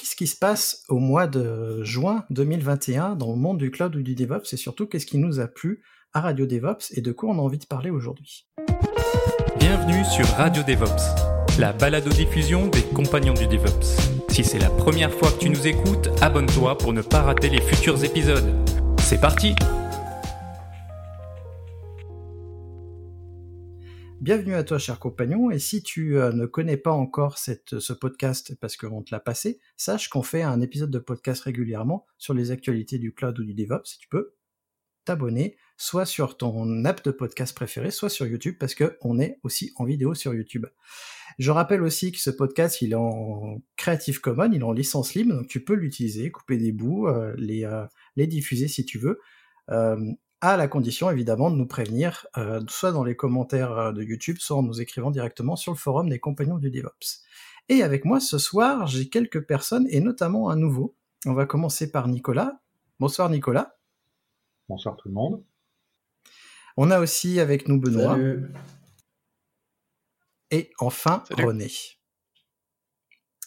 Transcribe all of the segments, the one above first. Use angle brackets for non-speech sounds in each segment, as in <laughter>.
Qu'est-ce qui se passe au mois de juin 2021 dans le monde du cloud ou du DevOps et surtout qu'est-ce qui nous a plu à Radio DevOps et de quoi on a envie de parler aujourd'hui? Bienvenue sur Radio DevOps, la balado-diffusion des compagnons du DevOps. Si c'est la première fois que tu nous écoutes, abonne-toi pour ne pas rater les futurs épisodes. C'est parti Bienvenue à toi, cher compagnon. Et si tu euh, ne connais pas encore ce podcast parce qu'on te l'a passé, sache qu'on fait un épisode de podcast régulièrement sur les actualités du cloud ou du DevOps. Tu peux t'abonner soit sur ton app de podcast préféré, soit sur YouTube parce qu'on est aussi en vidéo sur YouTube. Je rappelle aussi que ce podcast, il est en Creative Commons, il est en licence libre, donc tu peux l'utiliser, couper des bouts, euh, les, euh, les diffuser si tu veux. À la condition évidemment de nous prévenir, euh, soit dans les commentaires euh, de YouTube, soit en nous écrivant directement sur le forum des compagnons du DevOps. Et avec moi ce soir, j'ai quelques personnes, et notamment un nouveau. On va commencer par Nicolas. Bonsoir Nicolas. Bonsoir tout le monde. On a aussi avec nous Benoît. Salut. Et enfin Salut. René.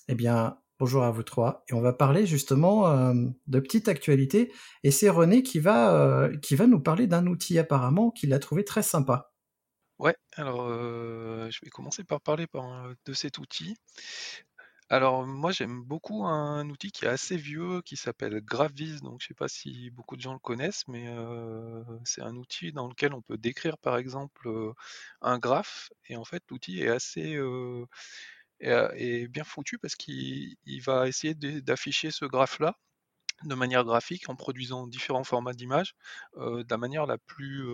Eh bien, bonjour à vous trois. Et on va parler justement euh, de petites actualités. Et c'est René qui va, euh, qui va nous parler d'un outil apparemment qu'il a trouvé très sympa. Ouais, alors euh, je vais commencer par parler par- de cet outil. Alors moi j'aime beaucoup un outil qui est assez vieux qui s'appelle Graphviz, donc je sais pas si beaucoup de gens le connaissent, mais c'est un outil dans lequel on peut décrire par exemple un graphe et en fait l'outil est assez est, bien foutu parce qu'il il va essayer d'afficher ce graphe-là de manière graphique en produisant différents formats d'images de la manière la plus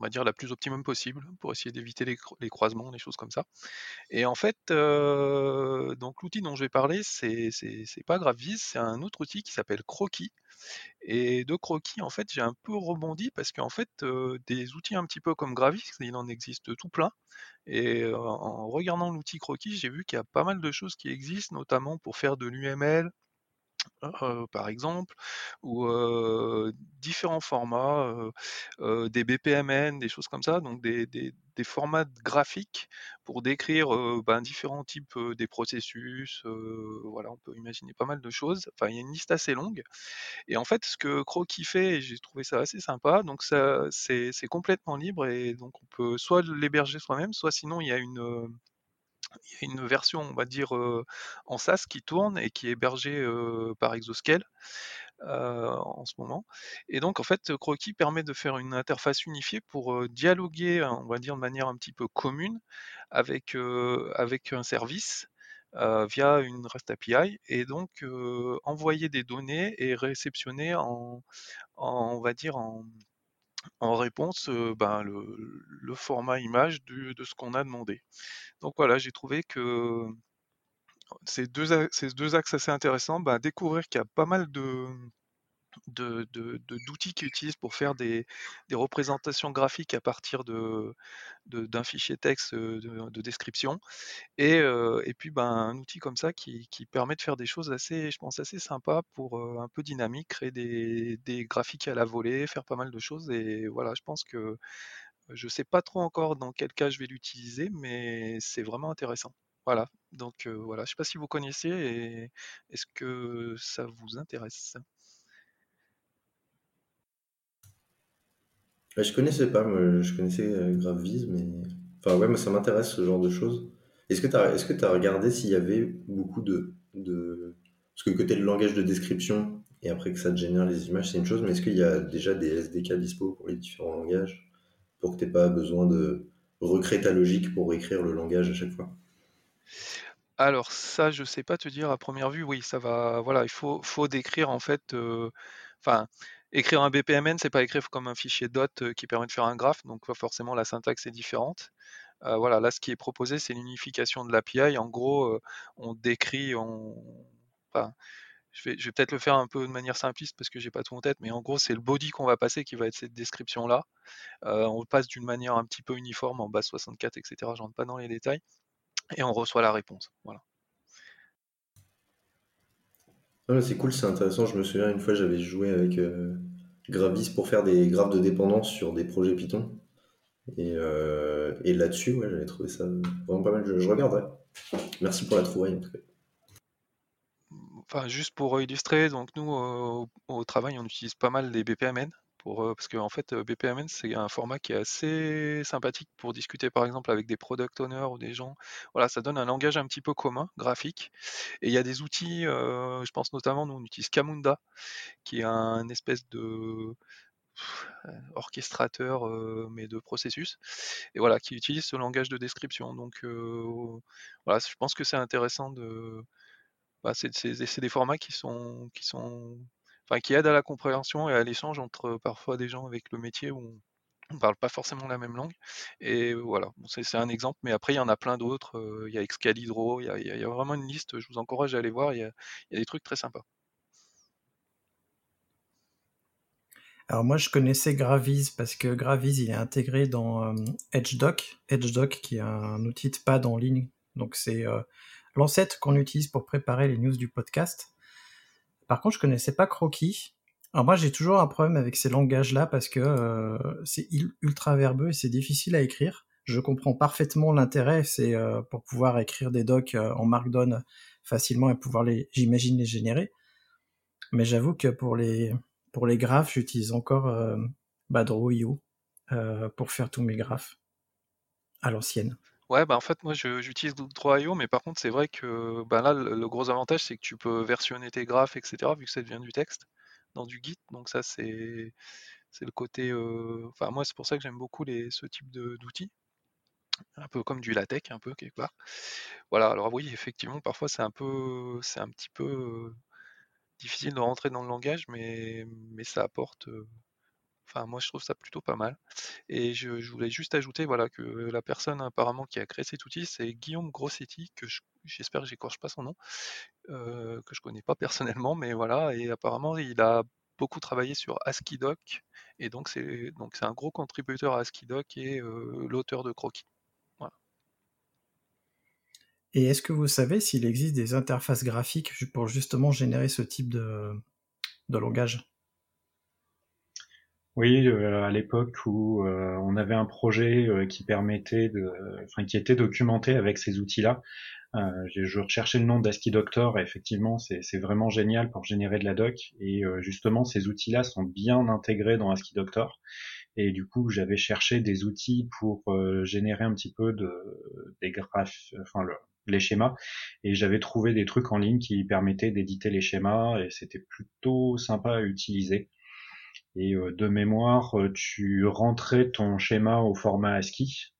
on va dire la plus optimum possible pour essayer d'éviter les, cro- les croisements, des choses comme ça. Et en fait, donc l'outil dont je vais parler, c'est pas Graphviz, c'est un autre outil qui s'appelle Croquis. Et de Croquis, en fait, j'ai un peu rebondi parce qu'en fait, des outils un petit peu comme Graphviz, il en existe tout plein. Et en regardant l'outil Croquis, j'ai vu qu'il y a pas mal de choses qui existent, notamment pour faire de l'UML, euh, par exemple, ou différents formats, des BPMN, des choses comme ça, donc des, formats graphiques pour décrire ben, différents types des processus. voilà, on peut imaginer pas mal de choses. Enfin, il y a une liste assez longue. Et en fait, ce que Croquis fait, et j'ai trouvé ça assez sympa, donc ça, c'est c'est complètement libre et donc on peut soit l'héberger soi-même, soit sinon il y a une il y a une version, on va dire, euh, en SaaS qui tourne et qui est hébergée euh, par Exoscale euh, en ce moment. Et donc, en fait, Croquis permet de faire une interface unifiée pour dialoguer, on va dire, de manière un petit peu commune avec, un service via une REST API et donc envoyer des données et réceptionner en, en, on va dire, en, en réponse ben, le, format image de ce qu'on a demandé. Donc voilà, j'ai trouvé que ces deux, axes assez intéressants, bah, découvrir qu'il y a pas mal de, de- de- de- d'outils qu'ils utilisent pour faire des, des représentations graphiques à partir de, de- d'un fichier texte euh, de, de description. Et, euh, et puis ben, un outil comme ça qui, qui permet de faire des choses assez, je pense, assez sympas pour euh, un peu dynamique, créer des, des graphiques à la volée, faire pas mal de choses. Et voilà, je pense que je sais pas trop encore dans quel cas je vais l'utiliser, mais c'est vraiment intéressant. Voilà, donc voilà, je sais pas si vous connaissez et est-ce que ça vous intéresse? Bah, je connaissais pas, je connaissais euh, mais. Enfin, ouais, moi, ça m'intéresse ce genre de choses. Est-ce que tu as, est-ce regardé s'il y avait beaucoup de, de. Parce que côté le langage de description, et après que ça te génère les images, c'est une chose, mais est-ce qu'il y a déjà des SDK dispo pour les différents langages, pour que tu pas besoin de recréer ta logique pour écrire le langage à chaque fois? Alors ça, je sais pas te dire à première vue, oui, ça va, voilà, il faut, faut décrire en fait, euh, enfin, écrire un BPMN, c'est pas écrire comme un fichier dot euh, qui permet de faire un graphe, donc euh, forcément la syntaxe est différente. voilà, là, ce qui est proposé, c'est l'unification de l'API. En gros, on décrit, on... Je vais, peut-être le faire un peu de manière simpliste parce que j'ai pas tout en tête, mais en gros, c'est le body qu'on va passer qui va être cette description-là. on passe d'une manière un petit peu uniforme en base 64, etc. Je rentre pas dans les détails. Et on reçoit la réponse. Voilà. C'est cool, c'est intéressant. Je me souviens une fois, j'avais joué avec Gravis pour faire des graphes de dépendance sur des projets Python. Et, et là-dessus, ouais, j'avais trouvé ça vraiment pas mal. Je, regarderai. Merci pour la trouvaille en tout cas. Enfin, juste pour illustrer, donc nous au, travail, on utilise pas mal les BPMN pour, parce qu'en fait, BPMN c'est un format qui est assez sympathique pour discuter par exemple avec des product owners ou des gens. Voilà, ça donne un langage un petit peu commun, graphique. Et il y a des outils, je pense notamment, nous on utilise Camunda, qui est un espèce de orchestrateur mais de processus et voilà qui utilise ce langage de description donc voilà je pense que c'est intéressant bah, c'est des formats qui sont, enfin, qui aident à la compréhension et à l'échange entre parfois des gens avec le métier où on ne parle pas forcément la même langue. Et voilà, c'est un exemple, mais après il y en a plein d'autres. Il y a Excalibro, il y a, vraiment une liste. Je vous encourage à aller voir. Il y a, des trucs très sympas. Alors moi je connaissais Graviz parce que Graviz il est intégré dans EdgeDoc, EdgeDoc qui est un outil de pad en ligne. Donc c'est l'ancêtre qu'on utilise pour préparer les news du podcast. Par contre, je connaissais pas Croquis. Alors moi, j'ai toujours un problème avec ces langages-là parce que euh, c'est ultra verbeux et c'est difficile à écrire. Je comprends parfaitement l'intérêt, c'est euh, pour pouvoir écrire des docs euh, en Markdown facilement et pouvoir les, j'imagine, les générer. Mais j'avoue que pour les pour les graphes, j'utilise encore Badro.io pour faire tous mes graphes à l'ancienne. Ouais, bah, en fait, moi, j'utilise 3.io, mais par contre, c'est vrai que bah, là, le, gros avantage, c'est que tu peux versionner tes graphes, etc., vu que ça devient du texte dans du Git. Donc ça, c'est c'est le côté. Euh, enfin, moi, c'est pour ça que j'aime beaucoup les, ce type d'outils. Un peu comme du LaTeX, un peu quelque part. Voilà. Alors oui, effectivement, parfois c'est un peu, c'est un petit peu euh, difficile de rentrer dans le langage, mais mais ça apporte. Euh, Enfin, moi, je trouve ça plutôt pas mal. Et je, voulais juste ajouter voilà, que la personne apparemment qui a créé cet outil, c'est Guillaume Grossetti, que j'espère que j'écorche pas son nom, euh, que je connais pas personnellement, mais voilà. Et apparemment, il a beaucoup travaillé sur ASCII-Doc, et donc c'est donc un gros contributeur à ASCII-Doc et euh, l'auteur de Croquis. Et est-ce que vous savez s'il existe des interfaces graphiques pour justement générer ce type de langage? Oui, euh, à l'époque où euh, on avait un projet euh, qui permettait de, enfin qui était documenté avec ces outils-là. je recherchais le nom d'ASCII Doctor et effectivement c'est vraiment génial pour générer de la doc et justement ces outils-là sont bien intégrés dans ASCII Doctor et du coup j'avais cherché des outils pour générer un petit peu de des graphes, enfin les schémas et j'avais trouvé des trucs en ligne qui permettaient d'éditer les schémas et c'était plutôt sympa à utiliser. Et euh, de mémoire, euh, tu rentrais ton schéma au format ASCII.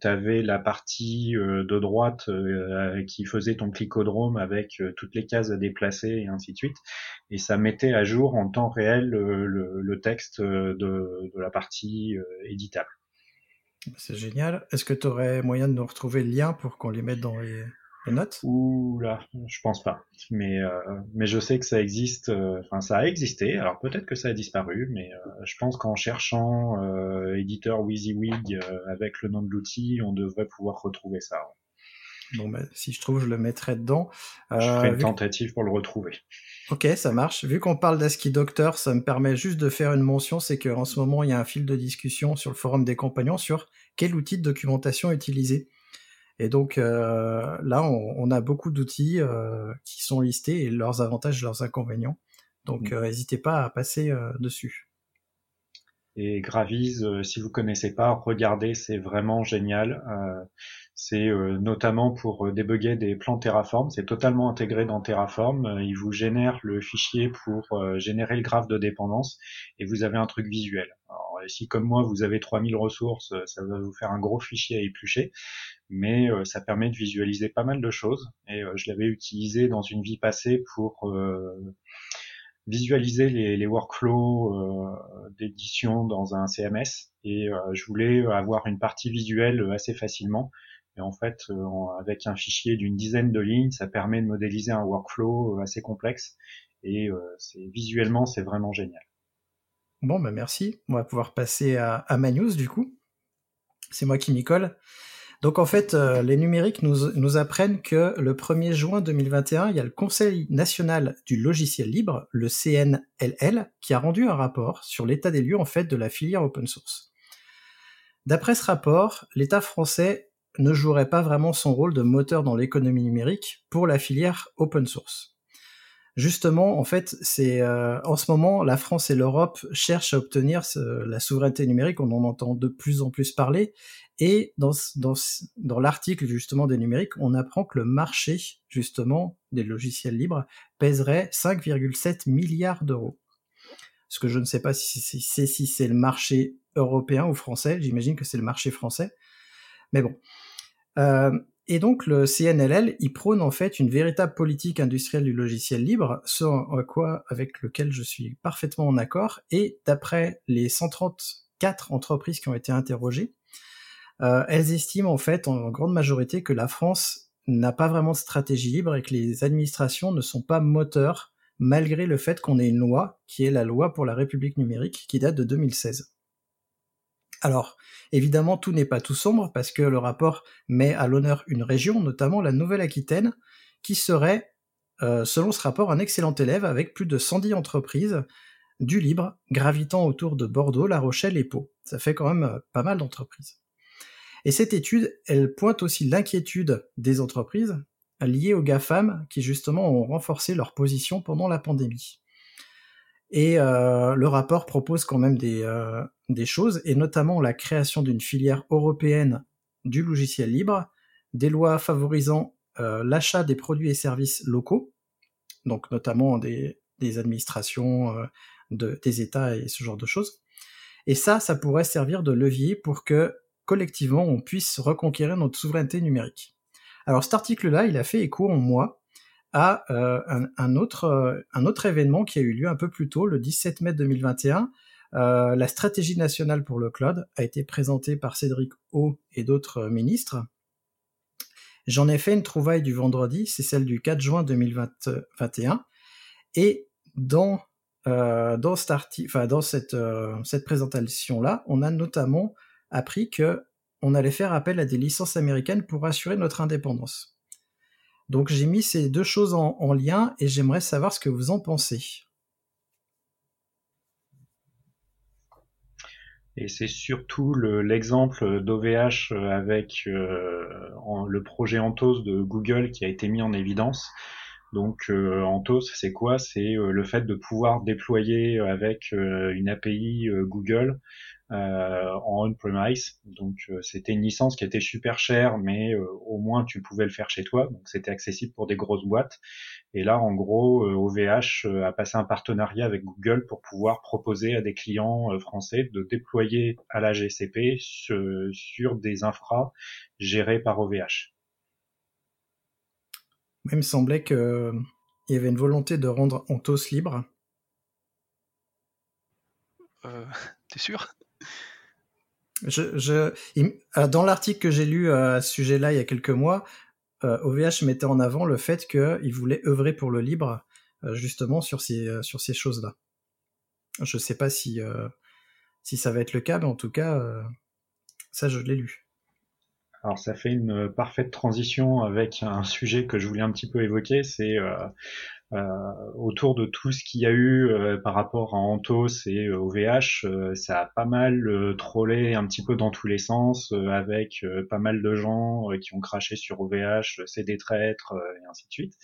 Tu avais la partie euh, de droite qui faisait ton clicodrome avec toutes les cases à déplacer et ainsi de suite. Et ça mettait à jour en temps réel le, texte de, la partie éditable. C'est génial. Est-ce que tu aurais moyen de nous retrouver le lien pour qu'on les mette dans les, notes? Ouh là, je pense pas. Mais euh, mais je sais que ça existe. Euh, enfin, ça a existé. Alors peut-être que ça a disparu, mais euh, je pense qu'en cherchant éditeur WYSIWYG avec le nom de l'outil, on devrait pouvoir retrouver ça. Bon, bah, si je trouve, je le mettrai dedans. je ferai une tentative pour le retrouver. Ok, ça marche. Vu qu'on parle d'ASCII Doctor, ça me permet juste de faire une mention, c'est qu'en ce moment, il y a un fil de discussion sur le forum des compagnons sur quel outil de documentation utiliser. Et donc euh, là, on, a beaucoup d'outils euh, qui sont listés et leurs avantages, leurs inconvénients. Donc mmh. euh, n'hésitez pas à passer dessus. Et Graviz, si vous connaissez pas, regardez, c'est vraiment génial. c'est notamment pour débugger des plans Terraform. C'est totalement intégré dans Terraform. il vous génère le fichier pour générer le graphe de dépendance et vous avez un truc visuel. Alors, si comme moi vous avez 3000 ressources, ça va vous faire un gros fichier à éplucher mais euh, ça permet de visualiser pas mal de choses. Et euh, je l'avais utilisé dans une vie passée pour euh, visualiser les, workflows d'édition dans un CMS et je voulais avoir une partie visuelle assez facilement. Et en fait, avec un fichier d'une dizaine de lignes, ça permet de modéliser un workflow assez complexe et visuellement c'est vraiment génial. Bon, bah merci. On va pouvoir passer à, à du coup. C'est moi qui m'y colle. Donc en fait, euh, les numériques nous, nous, apprennent que le 1er juin 2021, il y a le Conseil national du logiciel libre, le CNLL, qui a rendu un rapport sur l'état des lieux en fait de la filière open source. D'après ce rapport, l'État français ne jouerait pas vraiment son rôle de moteur dans l'économie numérique pour la filière open source justement, en fait, c'est euh, en ce moment, la France et l'Europe cherchent à obtenir la souveraineté numérique. On en entend de plus en plus parler. Et dans, l'article justement des numériques, on apprend que le marché justement des logiciels libres pèserait 5,7 milliards d'euros. Ce que je ne sais pas si c'est si c'est le marché européen ou français. J'imagine que c'est le marché français. Mais bon. Euh, et donc le CNLL, il prône en fait une véritable politique industrielle du logiciel libre, ce quoi avec lequel je suis parfaitement en accord. Et d'après les 134 entreprises qui ont été interrogées, euh, elles estiment en fait en grande majorité que la France n'a pas vraiment de stratégie libre et que les administrations ne sont pas moteurs malgré le fait qu'on ait une loi qui est la loi pour la République numérique qui date de 2016. Alors, évidemment, tout n'est pas tout sombre parce que le rapport met à l'honneur une région, notamment la Nouvelle-Aquitaine, qui serait, euh, selon ce rapport, un excellent élève avec plus de 110 entreprises du libre gravitant autour de Bordeaux, La Rochelle et Pau. Ça fait quand même euh, pas mal d'entreprises. Et cette étude, elle pointe aussi l'inquiétude des entreprises liées aux GAFAM qui justement ont renforcé leur position pendant la pandémie. Et euh, le rapport propose quand même des, euh, des choses, et notamment la création d'une filière européenne du logiciel libre, des lois favorisant euh, l'achat des produits et services locaux, donc notamment des, administrations, de, des États et ce genre de choses. Et ça, ça pourrait servir de levier pour que collectivement on puisse reconquérir notre souveraineté numérique. Alors cet article-là, il a fait écho en moi à euh, un, autre, euh, un autre événement qui a eu lieu un peu plus tôt, le 17 mai 2021. Euh, la stratégie nationale pour le cloud a été présentée par Cédric O et d'autres ministres. J'en ai fait une trouvaille du vendredi, c'est celle du 4 juin 2021. Et dans, dans, dans cette, cette présentation-là, on a notamment appris que on allait faire appel à des licences américaines pour assurer notre indépendance. Donc j'ai mis ces deux choses en, lien et j'aimerais savoir ce que vous en pensez. Et c'est surtout l'exemple d'OVH avec euh, le projet Anthos de Google qui a été mis en évidence. Donc euh, Anthos, c'est quoi? C'est euh, le fait de pouvoir déployer avec une API Google euh, en on-premise. Donc euh, c'était une licence qui était super chère, mais euh, au moins tu pouvais le faire chez toi. Donc c'était accessible pour des grosses boîtes. Et là, en gros, OVH a passé un partenariat avec Google pour pouvoir proposer à des clients français de déployer à la GCP sur des infras gérés par OVH. Il me semblait qu'il y avait une volonté de rendre Anthos libre. Euh, <laughs> T'es sûr? Euh, dans l'article que j'ai lu euh, à ce sujet-là il y a quelques mois, OVH euh, mettait en avant le fait qu'il voulait œuvrer pour le libre justement sur ces, choses-là. Je ne sais pas si, ça va être le cas, mais en tout cas, ça je l'ai lu. Alors ça fait une parfaite transition avec un sujet que je voulais un petit peu évoquer, c'est euh, autour de tout ce qu'il y a eu euh, par rapport à Anthos et OVH, euh, ça a pas mal trollé un petit peu dans tous les sens, avec pas mal de gens qui ont craché sur OVH, c'est des traîtres et ainsi de suite.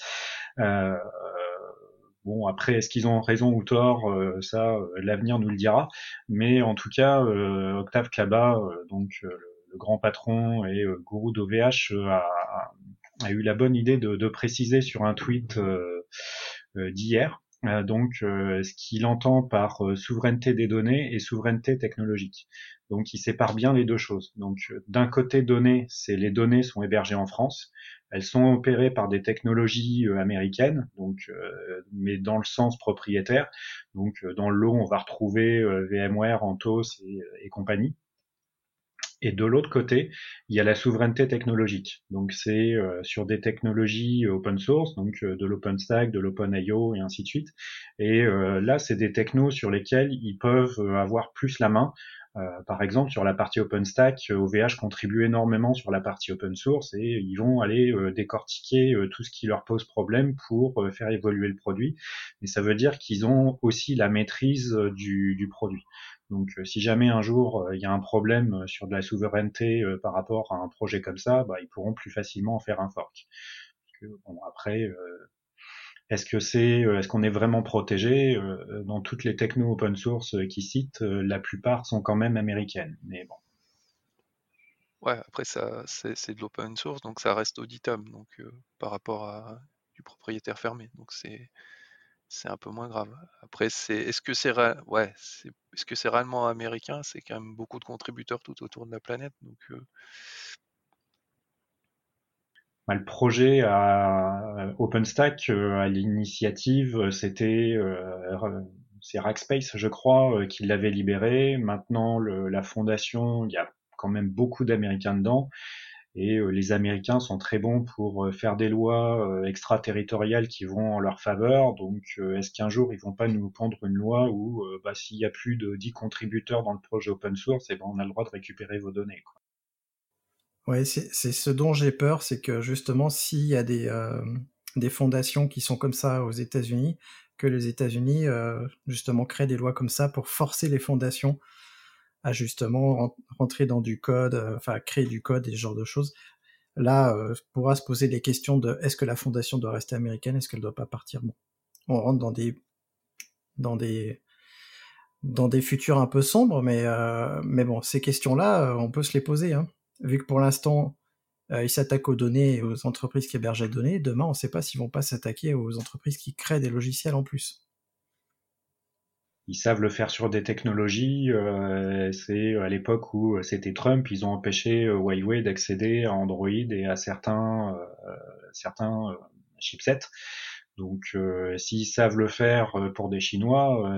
Bon, après, est-ce qu'ils ont raison ou tort Ça, l'avenir nous le dira. Mais en tout cas, Octave Klaba, donc le, grand patron et gourou d'OVH, a, a, eu la bonne idée de, préciser sur un tweet euh, d'hier. Euh, donc, euh, ce qu'il entend par souveraineté des données et souveraineté technologique. Donc, il sépare bien les deux choses. Donc, d'un côté données, c'est les données sont hébergées en France. elles sont opérées par des technologies américaines, donc mais dans le sens propriétaire. Donc dans le lot, on va retrouver VMware, Anthos et compagnie. Et de l'autre côté, il y a la souveraineté technologique. Donc c'est euh, sur des technologies open source, donc euh, de l'OpenStack, de l'OpenIO et ainsi de suite. Et euh, là, c'est des technos sur lesquels ils peuvent avoir plus la main. par exemple, sur la partie OpenStack, OVH contribue énormément sur la partie open source et ils vont aller décortiquer tout ce qui leur pose problème pour faire évoluer le produit. Mais ça veut dire qu'ils ont aussi la maîtrise du, du produit. Donc euh, si jamais un jour euh, il y a un problème euh, sur de la souveraineté par rapport à un projet comme ça, bah, ils pourront plus facilement en faire un fork. bon, après, est-ce que c'est, est-ce qu'on est vraiment protégé Dans toutes les techno open source qui citent, la plupart sont quand même américaines. Mais bon. Ouais, après ça, c'est de l'open source, donc ça reste auditable, donc par rapport à du propriétaire fermé. Donc c'est c'est un peu moins grave. Après, c'est est-ce que c'est ouais, est-ce que c'est réellement américain? C'est quand même beaucoup de contributeurs tout autour de la planète, donc. Bah, le projet à OpenStack, à l'initiative, c'était c'est Rackspace, je crois, qui l'avait libéré. Maintenant, la fondation, il y a quand même beaucoup d'Américains dedans. Et euh, les Américains sont très bons pour euh, faire des lois euh, extraterritoriales qui vont en leur faveur. Donc, est-ce qu'un jour ils vont pas nous pendre une loi où, bah, s'il y a plus de 10 contributeurs dans le projet open source, et eh ben on a le droit de récupérer vos données. Quoi. Ouais, c'est ce dont j'ai peur, c'est que justement, s'il y a des, des fondations qui sont comme ça aux États-Unis, que les États-Unis justement créent des lois comme ça pour forcer les fondations à justement rentrer dans du code, euh, enfin créer du code et ce genre de choses. Là, euh, pourra se poser des questions de est-ce que la fondation doit rester américaine, est-ce qu'elle doit pas partir? Bon, on rentre dans des dans des dans des futurs un peu sombres, mais euh, mais bon, ces questions-là, on peut se les poser, hein. vu que pour l'instant ils s'attaquent aux données et aux entreprises qui hébergent les données. Demain, on ne sait pas s'ils vont pas s'attaquer aux entreprises qui créent des logiciels en plus ils savent le faire sur des technologies. Euh, c'est à l'époque où c'était Trump, ils ont empêché euh, Huawei d'accéder à Android et à certains euh, certains chipsets. Donc, s'ils savent le faire pour des Chinois,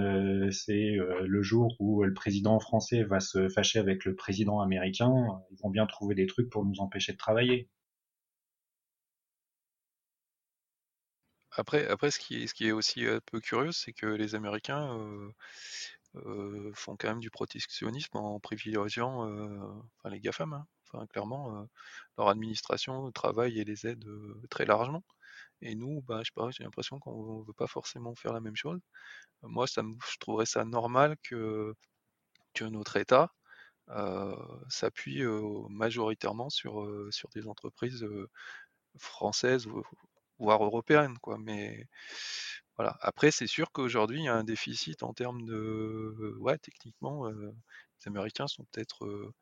c'est le jour où le président français va se fâcher avec le président américain, ils vont bien trouver des trucs pour nous empêcher de travailler. Après, après ce, qui est, est aussi un peu curieux, c'est que les Américains font quand même du protectionnisme en privilégiant enfin, les GAFAM. Hein. Enfin, clairement, leur administration travaille et les aide très largement. Et nous, bah, je sais pas, j'ai l'impression qu'on veut pas forcément faire la même chose. Moi, ça je trouverais ça normal que, notre État s'appuie majoritairement sur, sur des entreprises françaises voire européenne, quoi. Mais voilà. Après, c'est sûr qu'aujourd'hui, il y a un déficit en termes de, ouais, techniquement, les Américains sont peut-être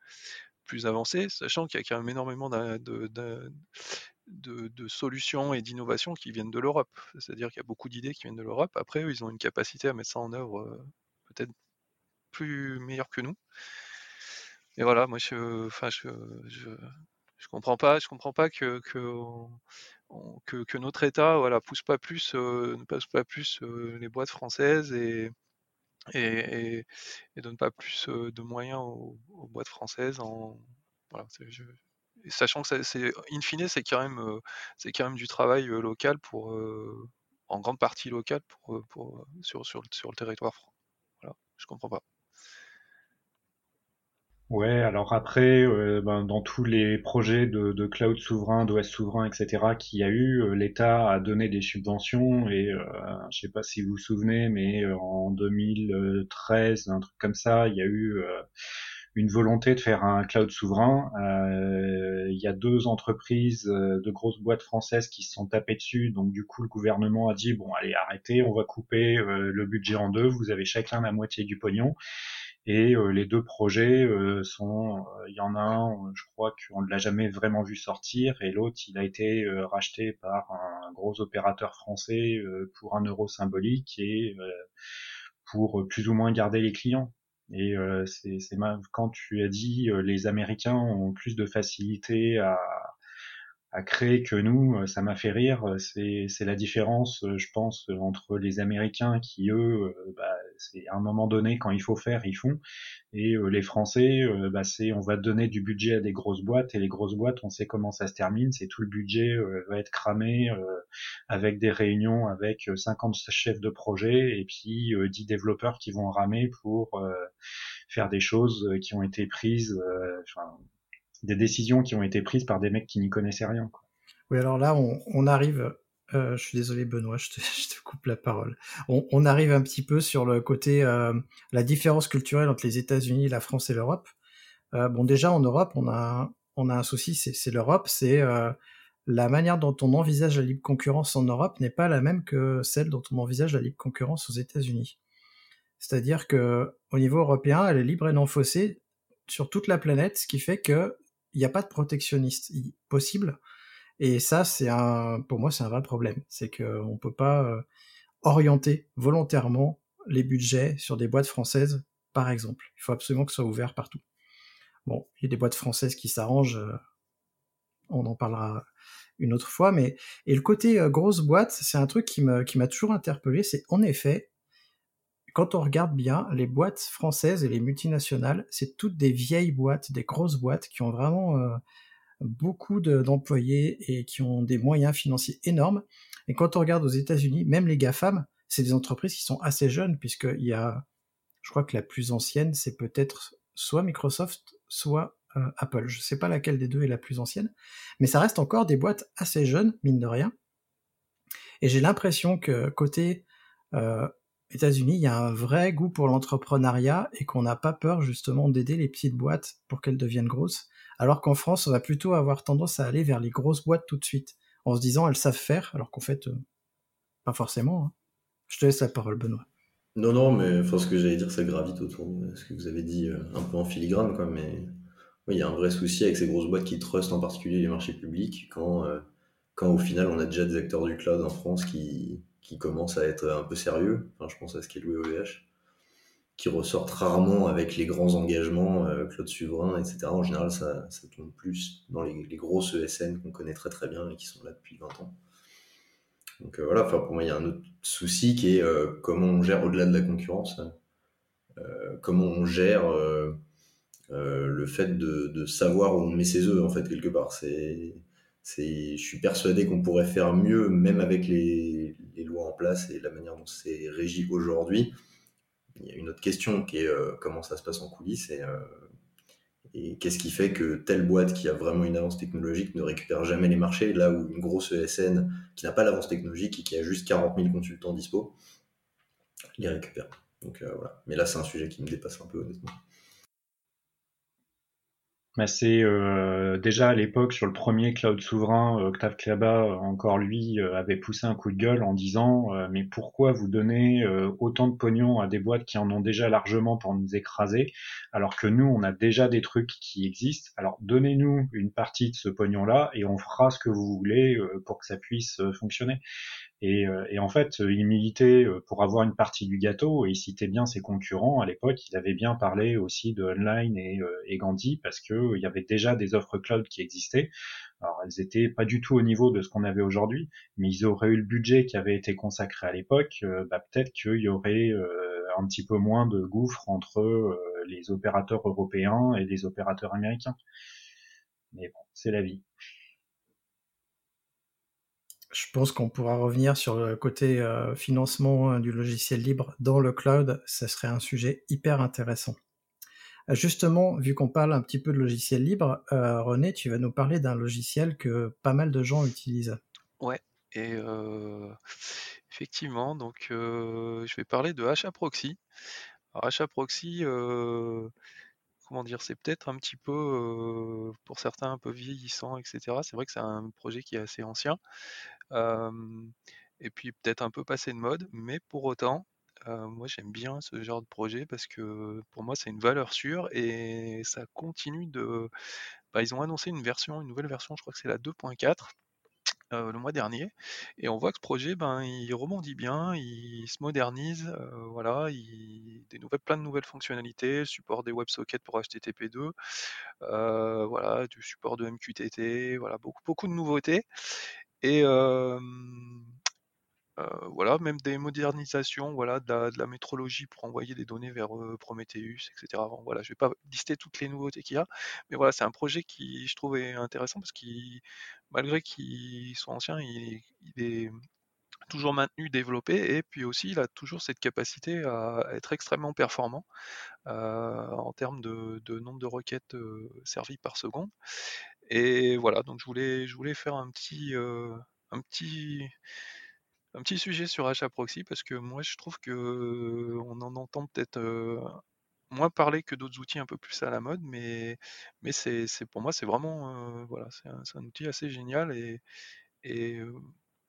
plus avancés, sachant qu'il y a quand même énormément de, solutions et d'innovations qui viennent de l'Europe. C'est-à-dire qu'il y a beaucoup d'idées qui viennent de l'Europe. Après, eux, ils ont une capacité à mettre ça en œuvre peut-être plus meilleure que nous. Et voilà, moi, je, enfin, je, je comprends pas, je comprends pas que, notre État voilà, pousse pas plus, euh, ne pousse pas plus euh, les boîtes françaises et, et, donne pas plus euh, de moyens aux, boîtes françaises. En, voilà, sachant que c'est in fine, c'est quand même, c'est quand même du travail local pour, en grande partie local pour, pour sur, sur, sur le territoire. Voilà, je comprends pas. Ouais, alors après, euh, ben, dans tous les projets de, cloud souverain, d'OS souverain, etc., qu'il y a eu, euh, l'État a donné des subventions et euh, je sais pas si vous vous souvenez, mais en 2013, un truc comme ça, il y a eu une volonté de faire un cloud souverain. il y a deux entreprises, de grosses boîtes françaises qui se sont tapées dessus, donc du coup le gouvernement a dit bon allez arrêtez, on va couper le budget en deux, vous avez chacun la moitié du pognon. Et euh, les deux projets euh, sont, euh, il y en a un, je crois qu'on ne l'a jamais vraiment vu sortir, et l'autre, il a été racheté par un gros opérateur français pour un euro symbolique et pour plus ou moins garder les clients. Et c'est quand tu as dit les Américains ont plus de facilité à, à créer que nous, ça m'a fait rire. C'est, c'est la différence, je pense, entre les Américains qui, eux, bah, c'est à un moment donné, quand il faut faire, ils font. Et les Français, bah, c'est on va donner du budget à des grosses boîtes, et les grosses boîtes, on sait comment ça se termine. C'est tout le budget va être cramé avec des réunions avec 50 chefs de projet et puis 10 développeurs qui vont ramer pour faire des choses qui ont été prises. Des décisions qui ont été prises par des mecs qui n'y connaissaient rien. Oui, alors là, on, arrive. Euh, je suis désolé, Benoît, je te, <laughs> coupe la parole. On, arrive un petit peu sur le côté euh, la différence culturelle entre les États-Unis, la France et l'Europe. Euh, bon, déjà en Europe, on a un souci, c'est l'Europe, c'est la manière dont on envisage la libre concurrence en Europe n'est pas la même que celle dont on envisage la libre concurrence aux États-Unis. C'est-à-dire que au niveau européen, elle est libre et non faussée sur toute la planète, ce qui fait que il n'y a pas de protectionniste possible. Et ça, c'est un, pour moi, c'est un vrai problème. C'est qu'on ne peut pas euh, orienter volontairement les budgets sur des boîtes françaises, par exemple. Il faut absolument que ce soit ouvert partout. Bon, il y a des boîtes françaises qui s'arrangent, euh, on en parlera une autre fois, mais et le côté euh, grosse boîte, c'est un truc qui m'a qui m'a toujours interpellé, c'est en effet quand on regarde bien, les boîtes françaises et les multinationales, c'est toutes des vieilles boîtes, des grosses boîtes qui ont vraiment euh, beaucoup d'employés et qui ont des moyens financiers énormes. Et quand on regarde aux États-Unis, même les GAFAM, c'est des entreprises qui sont assez jeunes, puisqu'il y a, je crois que la plus ancienne, c'est peut-être soit Microsoft, soit euh, Apple. Je ne sais pas laquelle des deux est la plus ancienne, mais ça reste encore des boîtes assez jeunes, mine de rien. Et j'ai l'impression que côté euh, États-Unis, il y a un vrai goût pour l'entrepreneuriat et qu'on n'a pas peur justement d'aider les petites boîtes pour qu'elles deviennent grosses. Alors qu'en France, on va plutôt avoir tendance à aller vers les grosses boîtes tout de suite, en se disant elles savent faire, alors qu'en fait, euh, pas forcément. Hein. Je te laisse la parole, Benoît. Non, non, mais ce que j'allais dire, ça gravite autour de ce que vous avez dit euh, un peu en filigrane, quoi. Mais il y a un vrai souci avec ces grosses boîtes qui trustent en particulier les marchés publics quand, euh, quand au final on a déjà des acteurs du cloud en France qui, qui commence à être un peu sérieux. Je pense à ce qui est loué qui ressortent rarement avec les grands engagements, euh, Claude Suverain, etc. En général, ça, ça tombe plus dans les, grosses ESN qu'on connaît très très bien et qui sont là depuis 20 ans. Donc euh, voilà, pour moi, il y a un autre souci qui est euh, comment on gère au-delà de la concurrence, comment on gère le fait de, de, savoir où on met ses œufs, en fait, quelque part. C'est je suis persuadé qu'on pourrait faire mieux, même avec les, en place et la manière dont c'est régi aujourd'hui. Il y a une autre question qui est euh, comment ça se passe en coulisses et, euh, et qu'est-ce qui fait que telle boîte qui a vraiment une avance technologique ne récupère jamais les marchés, là où une grosse ESN qui n'a pas l'avance technologique et qui a juste 40 000 consultants dispo, les récupère. Donc euh, voilà. Mais là, c'est un sujet qui me dépasse un peu honnêtement c'est euh, déjà à l'époque sur le premier cloud souverain, Octave Klaba, encore lui, euh, avait poussé un coup de gueule en disant euh, mais pourquoi vous donnez autant de pognon à des boîtes qui en ont déjà largement pour nous écraser, alors que nous on a déjà des trucs qui existent? Alors donnez-nous une partie de ce pognon-là et on fera ce que vous voulez pour que ça puisse fonctionner. Et, euh, et, en fait, il militait euh, pour avoir une partie du gâteau et il citait bien ses concurrents. À l'époque, il avait bien parlé aussi de Online et, euh, et Gandhi parce que il y avait déjà des offres cloud qui existaient. Alors, elles étaient pas du tout au niveau de ce qu'on avait aujourd'hui, mais ils auraient eu le budget qui avait été consacré à l'époque. bah, peut-être qu'il y aurait un petit peu moins de gouffre entre les opérateurs européens et les opérateurs américains. Mais bon, c'est la vie je pense qu'on pourra revenir sur le côté euh, financement hein, du logiciel libre dans le cloud. Ça serait un sujet hyper intéressant. Euh, justement, vu qu'on parle un petit peu de logiciel libre, euh, René, tu vas nous parler d'un logiciel que pas mal de gens utilisent. Ouais, et effectivement, donc je vais parler de HAProxy. Alors HAProxy, comment dire, c'est peut-être un petit peu, pour certains, un peu vieillissant, etc. C'est vrai que c'est un projet qui est assez ancien et puis peut-être un peu passé de mode, mais pour autant, moi j'aime bien ce genre de projet parce que pour moi c'est une valeur sûre et ça continue de. Bah, ils ont annoncé une version, une nouvelle version, je crois que c'est la 2.4. le mois dernier, et on voit que ce projet, ben, il rebondit bien, il se modernise, voilà, il des nouvelles plein de nouvelles fonctionnalités, support des WebSockets pour HTTP2, voilà, du support de MQTT, voilà, beaucoup beaucoup de nouveautés et voilà, même des modernisations, voilà, de la, métrologie pour envoyer des données vers Prometheus, etc. voilà, je vais pas lister toutes les nouveautés qu'il y a, mais voilà, c'est un projet qui je trouve intéressant parce qu'il, malgré qu'il soit ancien, il, est toujours maintenu, développé, et puis aussi il a toujours cette capacité à être extrêmement performant en termes de, nombre de requêtes servies par seconde. Et voilà, donc je voulais, je voulais faire un petit un petit sujet sur HAProxy parce que moi je trouve que on en entend peut-être moins parler que d'autres outils un peu plus à la mode, mais, mais c'est, pour moi c'est vraiment voilà, c'est un, outil assez génial et, et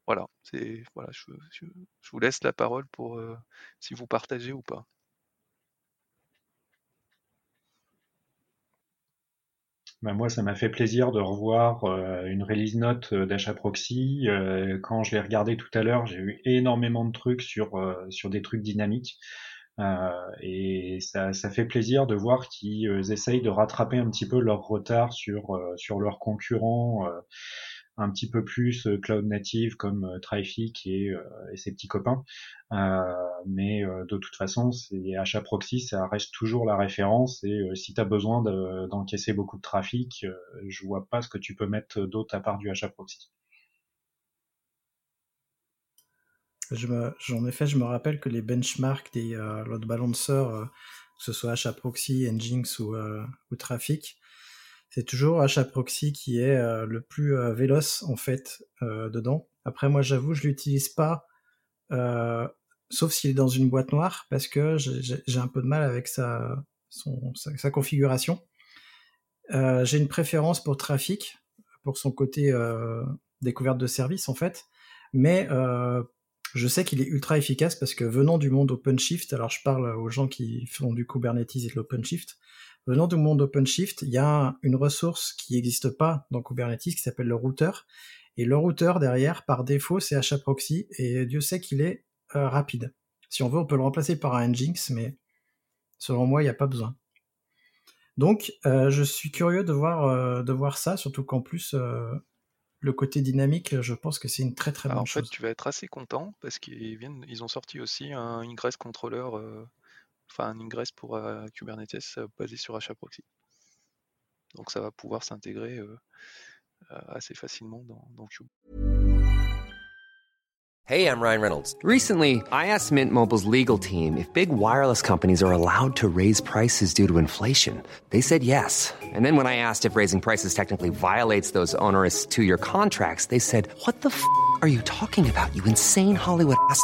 voilà, c'est voilà, je, vous laisse la parole pour si vous partagez ou pas. Bah, moi, ça m'a fait plaisir de revoir euh, une release note euh, d'achat proxy. Euh, quand je l'ai regardé tout à l'heure, j'ai eu énormément de trucs sur sur des trucs dynamiques. et ça, ça fait plaisir de voir qu'ils essayent de rattraper un petit peu leur retard sur sur leurs concurrents un petit peu plus euh, cloud native comme euh, Traffic et, euh, et ses petits copains. mais de toute façon, c'est achat proxy, ça reste toujours la référence. Et si tu as besoin d'encaisser beaucoup de trafic, je vois pas ce que tu peux mettre d'autre à part du achat proxy. en effet, je me rappelle que les benchmarks des load balancers, que ce soit HAProxy, Nginx ou, ou Traffic, c'est toujours HAProxy qui est euh, le plus euh, véloce en fait euh, dedans. Après moi j'avoue je l'utilise pas sauf s'il est dans une boîte noire parce que j'ai un peu de mal avec sa, sa, configuration. j'ai une préférence pour Trafic pour son côté découverte de service en fait, mais je sais qu'il est ultra efficace parce que venant du monde OpenShift, alors je parle aux gens qui font du Kubernetes et de l'OpenShift, Venant du monde OpenShift, il y a une ressource qui n'existe pas dans Kubernetes qui s'appelle le routeur. Et le routeur derrière, par défaut, c'est HAProxy et Dieu sait qu'il est euh, rapide. Si on veut, on peut le remplacer par un Nginx, mais selon moi, il n'y a pas besoin. Donc, euh, je suis curieux de voir, euh, de voir ça, surtout qu'en plus, le côté dynamique, je pense que c'est une très très bonne chose. En fait, tu vas être assez content parce qu'ils viennent, ils ont sorti aussi un Ingress Controller enfin un ingress pour euh, Kubernetes euh, basé sur HAProxy. Donc ça va pouvoir s'intégrer euh, euh, assez facilement dans, dans Cube. Hey, I'm Ryan Reynolds. Recently, I asked Mint Mobile's legal team if big wireless companies are allowed to raise prices due to inflation. They said yes. And then when I asked if raising prices technically violates those onerous two-year contracts, they said, "What the f*** are you talking about? You insane Hollywood ass."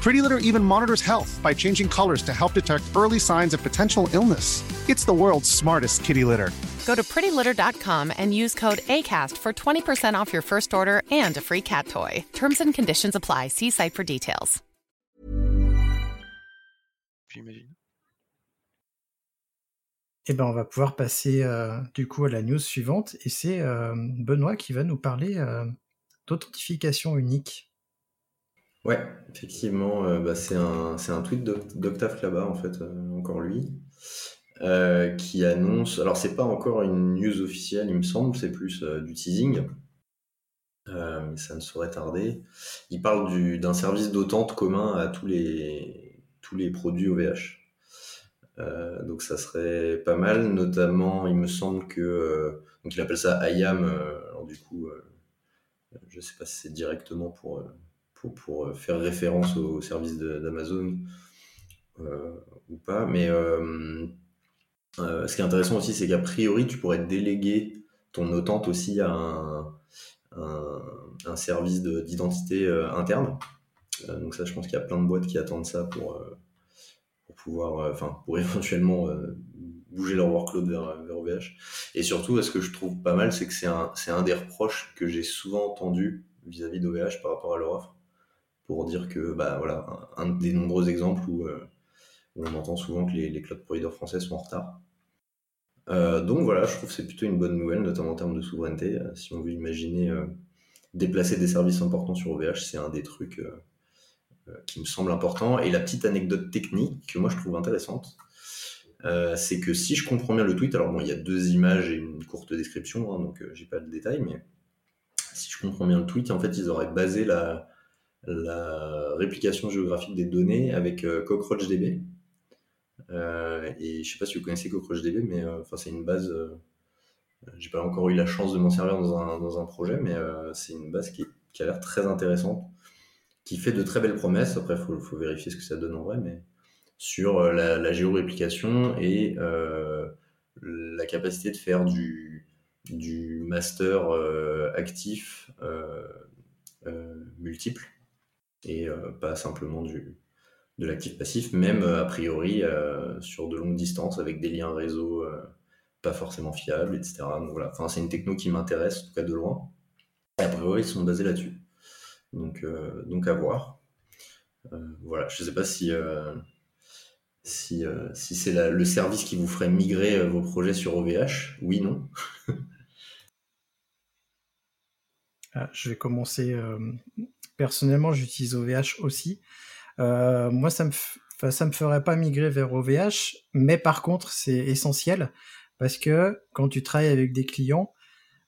Pretty Litter even monitors health by changing colors to help detect early signs of potential illness. It's the world's smartest kitty litter. Go to prettylitter.com and use code ACAST for 20% off your first order and a free cat toy. Terms and conditions apply. See site for details. J'imagine. Eh ben, on va pouvoir passer euh, du coup à la news suivante et c'est euh, Benoît qui va nous parler euh, d'authentification unique. Ouais, effectivement, euh, bah, c'est un, un tweet d'Octave là-bas, en fait, euh, encore lui, euh, qui annonce. Alors, c'est pas encore une news officielle, il me semble, c'est plus du teasing, mais ça ne saurait tarder. Il parle du, d'un service d'autante commun à tous les, tous les produits OVH. donc, ça serait pas mal, notamment, il me semble que. donc, il appelle ça IAM, alors du coup, je sais pas si c'est directement pour pour, euh, faire référence au service d'Amazon euh, ou pas. Mais euh, ce qui est intéressant aussi, c'est qu'a priori, tu pourrais déléguer ton notante aussi à un, service d'identité interne. donc ça, je pense qu'il y a plein de boîtes qui attendent ça pour, pour pouvoir, enfin, pour <laughs> éventuellement bouger leur workload vers, vers OVH. Et surtout, ce que je trouve pas mal, c'est que c'est un, un des reproches que j'ai souvent entendu vis-à-vis d'OVH par rapport à leur offre, pour dire que, bah voilà, un, des nombreux exemples où, où, on entend souvent que les, cloud providers français sont en retard. Euh, donc voilà, je trouve que c'est plutôt une bonne nouvelle, notamment en termes de souveraineté. Euh, si on veut imaginer euh, déplacer des services importants sur OVH, c'est un des trucs qui me semble important. Et la petite anecdote technique que moi je trouve intéressante, c'est que si je comprends bien le tweet, alors bon, il y a deux images et une courte description, hein, donc j'ai pas de détails, mais si je comprends bien le tweet, en fait, ils auraient basé la, la réplication géographique des données avec CockroachDB. Euh, et je sais pas si vous connaissez CockroachDB, mais euh, c'est une base. Euh, j'ai pas encore eu la chance de m'en servir dans un, projet, mais c'est une base qui, qui a l'air très intéressante, qui fait de très belles promesses. Après, il faut, faut, vérifier ce que ça donne en vrai, mais sur la, la géoréplication et la capacité de faire du master actif multiple et pas simplement du, de l'actif passif, même euh, a priori euh, sur de longues distances avec des liens réseau euh, pas forcément fiables, etc. Donc voilà, enfin, c'est une techno qui m'intéresse, en tout cas de loin. A priori, ils sont basés là-dessus. Donc, donc à voir. voilà, je ne sais pas si, si, si c'est le service qui vous ferait migrer vos projets sur OVH. Oui, non. Ah, je vais commencer. Personnellement, j'utilise OVH aussi. Euh, moi, ça me, me ferait pas migrer vers OVH, mais par contre, c'est essentiel parce que quand tu travailles avec des clients,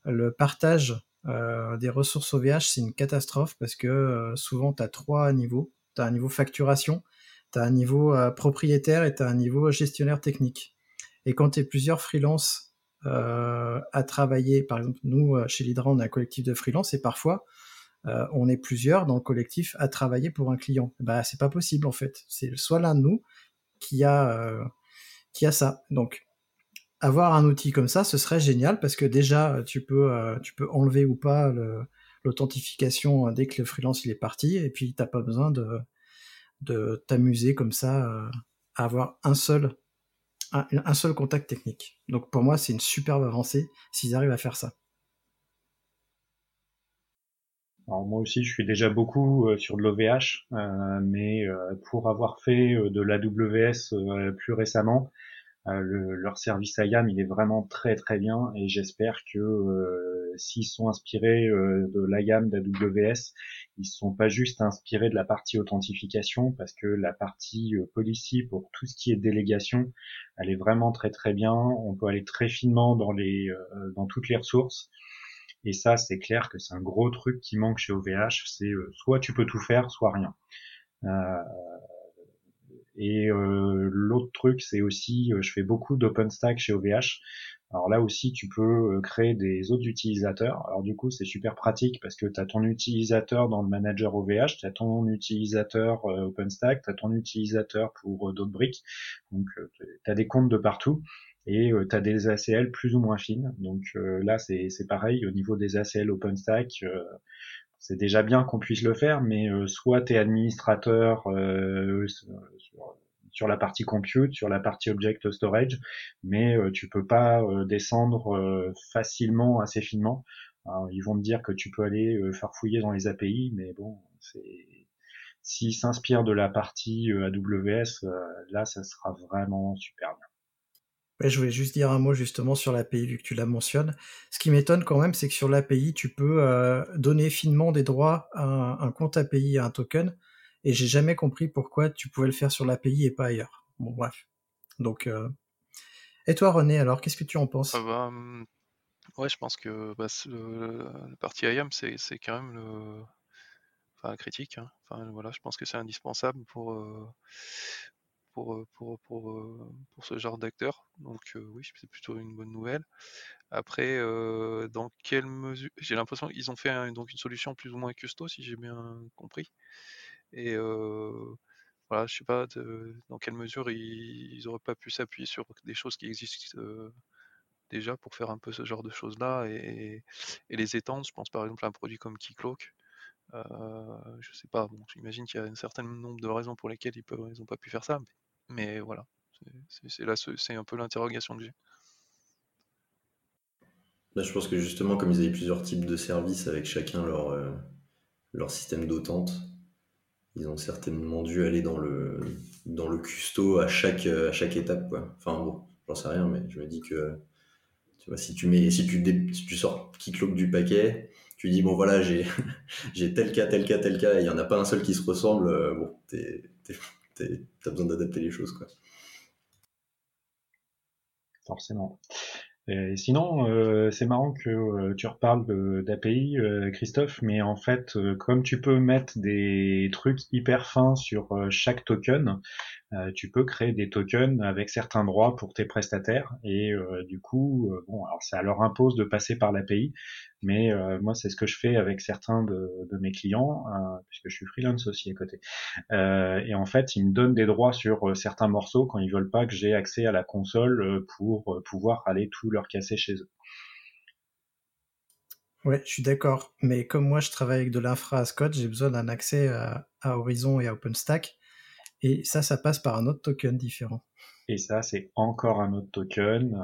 le partage euh, des ressources OVH, c'est une catastrophe parce que euh, souvent, tu as trois niveaux. Tu as un niveau facturation, tu as un niveau propriétaire et tu as un niveau gestionnaire technique. Et quand tu es plusieurs freelances à travailler, par exemple, nous, chez Lidra, on a un collectif de freelance et parfois, euh, on est plusieurs dans le collectif à travailler pour un client. Bah c'est pas possible en fait. C'est soit l'un de nous qui a euh, qui a ça. Donc avoir un outil comme ça, ce serait génial parce que déjà tu peux euh, tu peux enlever ou pas l'authentification dès que le freelance il est parti et puis t'as pas besoin de de t'amuser comme ça à avoir un seul un seul contact technique. Donc pour moi c'est une superbe avancée s'ils arrivent à faire ça. Alors moi aussi, je suis déjà beaucoup euh, sur de l'OVH, euh, mais euh, pour avoir fait de l'AWS plus récemment, leur service IAM, il est vraiment très très bien et j'espère que s'ils sont inspirés de l'IAM d'AWS, ils sont pas juste inspirés de la partie authentification parce que la partie policy pour tout ce qui est délégation, elle est vraiment très très bien. On peut aller très finement dans les dans toutes les ressources. Et ça, c'est clair que c'est un gros truc qui manque chez OVH. C'est euh, soit tu peux tout faire, soit rien. Euh, et euh, l'autre truc, c'est aussi, je fais beaucoup d'OpenStack chez OVH. Alors là aussi, tu peux créer des autres utilisateurs. Alors du coup, c'est super pratique parce que tu as ton utilisateur dans le manager OVH, tu as ton utilisateur OpenStack, tu as ton utilisateur pour d'autres briques. Donc, tu as des comptes de partout et euh, tu as des ACL plus ou moins fines. Donc euh, là, c'est pareil, au niveau des ACL OpenStack, euh, c'est déjà bien qu'on puisse le faire, mais soit tu es administrateur sur, sur, la partie compute, sur la partie object storage, mais tu peux pas descendre facilement, assez finement. ils vont te dire que tu peux aller farfouiller dans les API, mais bon, c'est s'ils s'inspirent de la partie AWS, là, ça sera vraiment super bien je voulais juste dire un mot justement sur l'API vu que tu la mentionnes. Ce qui m'étonne quand même, c'est que sur l'API, tu peux euh, donner finement des droits à un, compte API à un token, et j'ai jamais compris pourquoi tu pouvais le faire sur l'API et pas ailleurs. Bon, bref. Donc, euh, et toi, René, alors, qu'est-ce que tu en penses? Bah, hum, Ouais, je pense que bah, la partie IAM, c'est quand même le, critique. Hein. Voilà, je pense que c'est indispensable pour euh, pour, pour, pour, pour ce genre d'acteur. Donc oui, c'est plutôt une bonne nouvelle. Après, dans quelle mesure J'ai l'impression qu'ils ont fait donc une solution plus ou moins custo, si j'ai bien compris. Et voilà, je sais pas dans quelle mesure ils, n'auraient pas pu s'appuyer sur des choses qui existent déjà pour faire un peu ce genre de choses-là et, les étendre. Je pense par exemple à un produit comme Keycloak. Euh, je sais pas, bon, j'imagine qu'il y a un certain nombre de raisons pour lesquelles ils peuvent, ils pas pu faire ça, voilà, c'est là, c'est un peu l'interrogation que j'ai. Là, je pense que justement, comme ils avaient plusieurs types de services avec chacun leur, euh, leur système d'autante, ils ont certainement dû aller dans le, dans le custo à chaque, à chaque étape. Quoi. Enfin bon, j'en sais rien, mais je me dis que tu vois, si tu mets, si tu, si tu sors qui cloque du paquet, tu dis bon voilà, j'ai, <laughs> tel cas, tel cas, tel cas, et il n'y en a pas un seul qui se ressemble, euh, bon, t'as besoin d'adapter les choses. Quoi. Forcément. Et sinon, euh, c'est marrant que euh, tu reparles d'API, euh, Christophe, mais en fait, comme tu peux mettre des trucs hyper fins sur chaque token, tu peux créer des tokens avec certains droits pour tes prestataires. Et du coup, bon, alors ça leur impose de passer par l'API, mais euh, moi c'est ce que je fais avec certains de, mes clients euh, puisque je suis freelance aussi à côté euh, et en fait ils me donnent des droits sur certains morceaux quand ils veulent pas que j'ai accès à la console pour pouvoir aller tout leur casser chez eux Ouais, je suis d'accord. Mais comme moi, je travaille avec de l'infra à Scott, j'ai besoin d'un accès à, Horizon et à OpenStack. Et ça, ça passe par un autre token différent. Et ça, c'est encore un autre token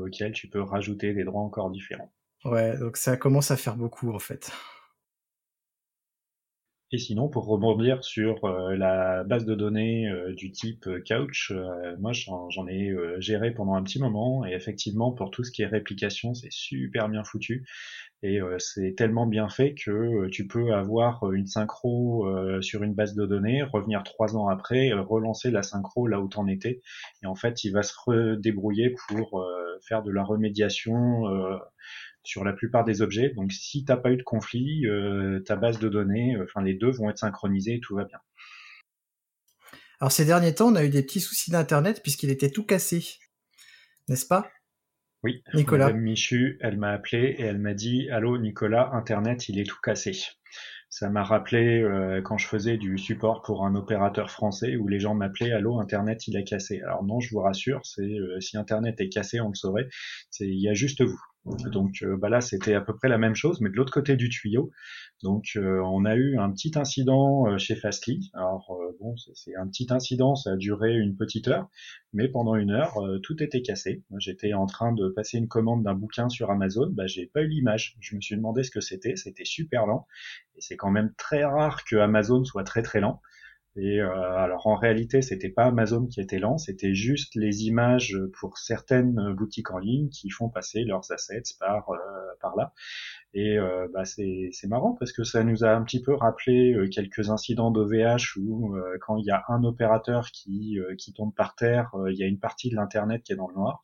auquel tu peux rajouter des droits encore différents. Ouais, donc ça commence à faire beaucoup en fait. Et sinon, pour rebondir sur euh, la base de données euh, du type euh, Couch, moi j'en ai géré pendant un petit moment. Et effectivement pour tout ce qui est réplication, c'est super bien foutu. Et c'est tellement bien fait que tu peux avoir une synchro sur une base de données, revenir trois ans après, relancer la synchro là où t'en étais. Et en fait il va se redébrouiller pour faire de la remédiation sur la plupart des objets. Donc si t'as pas eu de conflit, euh, ta base de données, euh, enfin les deux vont être synchronisés et tout va bien. Alors ces derniers temps, on a eu des petits soucis d'internet puisqu'il était tout cassé, n'est-ce pas? Oui. Nicolas. Madame Michu, elle m'a appelé et elle m'a dit "Allô Nicolas, internet, il est tout cassé." Ça m'a rappelé euh, quand je faisais du support pour un opérateur français où les gens m'appelaient "Allô, internet, il a cassé." Alors non, je vous rassure, c'est si internet est cassé, on le saurait. C'est il y a juste vous. Donc euh, bah là, c'était à peu près la même chose, mais de l'autre côté du tuyau. Donc euh, on a eu un petit incident euh, chez Fastly. Alors bon, c'est un petit incident, ça a duré une petite heure, mais pendant une heure, tout était cassé. J'étais en train de passer une commande d'un bouquin sur Amazon, bah j'ai pas eu l'image. Je me suis demandé ce que c'était, c'était super lent, et c'est quand même très rare que Amazon soit très très lent. Et euh, alors en réalité, c'était pas Amazon qui était lent, c'était juste les images pour certaines boutiques en ligne qui font passer leurs assets par euh, par là. Et euh, bah c'est c'est marrant parce que ça nous a un petit peu rappelé quelques incidents d'OVH où quand il y a un opérateur qui qui tombe par terre, il y a une partie de l'internet qui est dans le noir.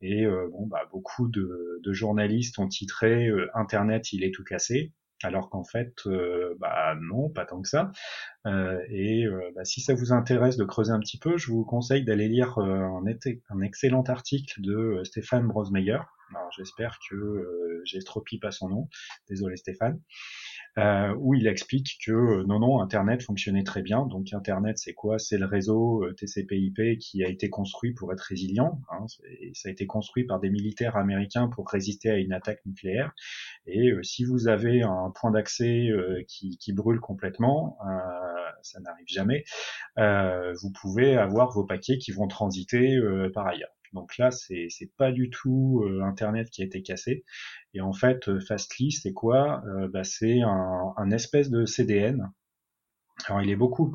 Et bon, bah, beaucoup de journalistes ont titré Internet, il est tout cassé alors qu'en fait, euh, bah non, pas tant que ça. Euh, et euh, bah, si ça vous intéresse de creuser un petit peu, je vous conseille d'aller lire un, un, excellent article de Stéphane Brosmeyer. Alors j'espère que j'estropie pas son nom. Désolé Stéphane euh, où il explique que euh, non, non, Internet fonctionnait très bien. Donc Internet, c'est quoi? C'est le réseau euh, TCP/IP qui a été construit pour être résilient. Hein, ça a été construit par des militaires américains pour résister à une attaque nucléaire. Et euh, si vous avez un point d'accès qui, qui, brûle complètement, ça n'arrive jamais, vous pouvez avoir vos paquets qui vont transiter par ailleurs. Donc là, c'est c'est pas du tout euh, Internet qui a été cassé. Et en fait, euh, Fastly, c'est quoi? Euh, bah, C'est un, espèce de CDN. Alors il est beaucoup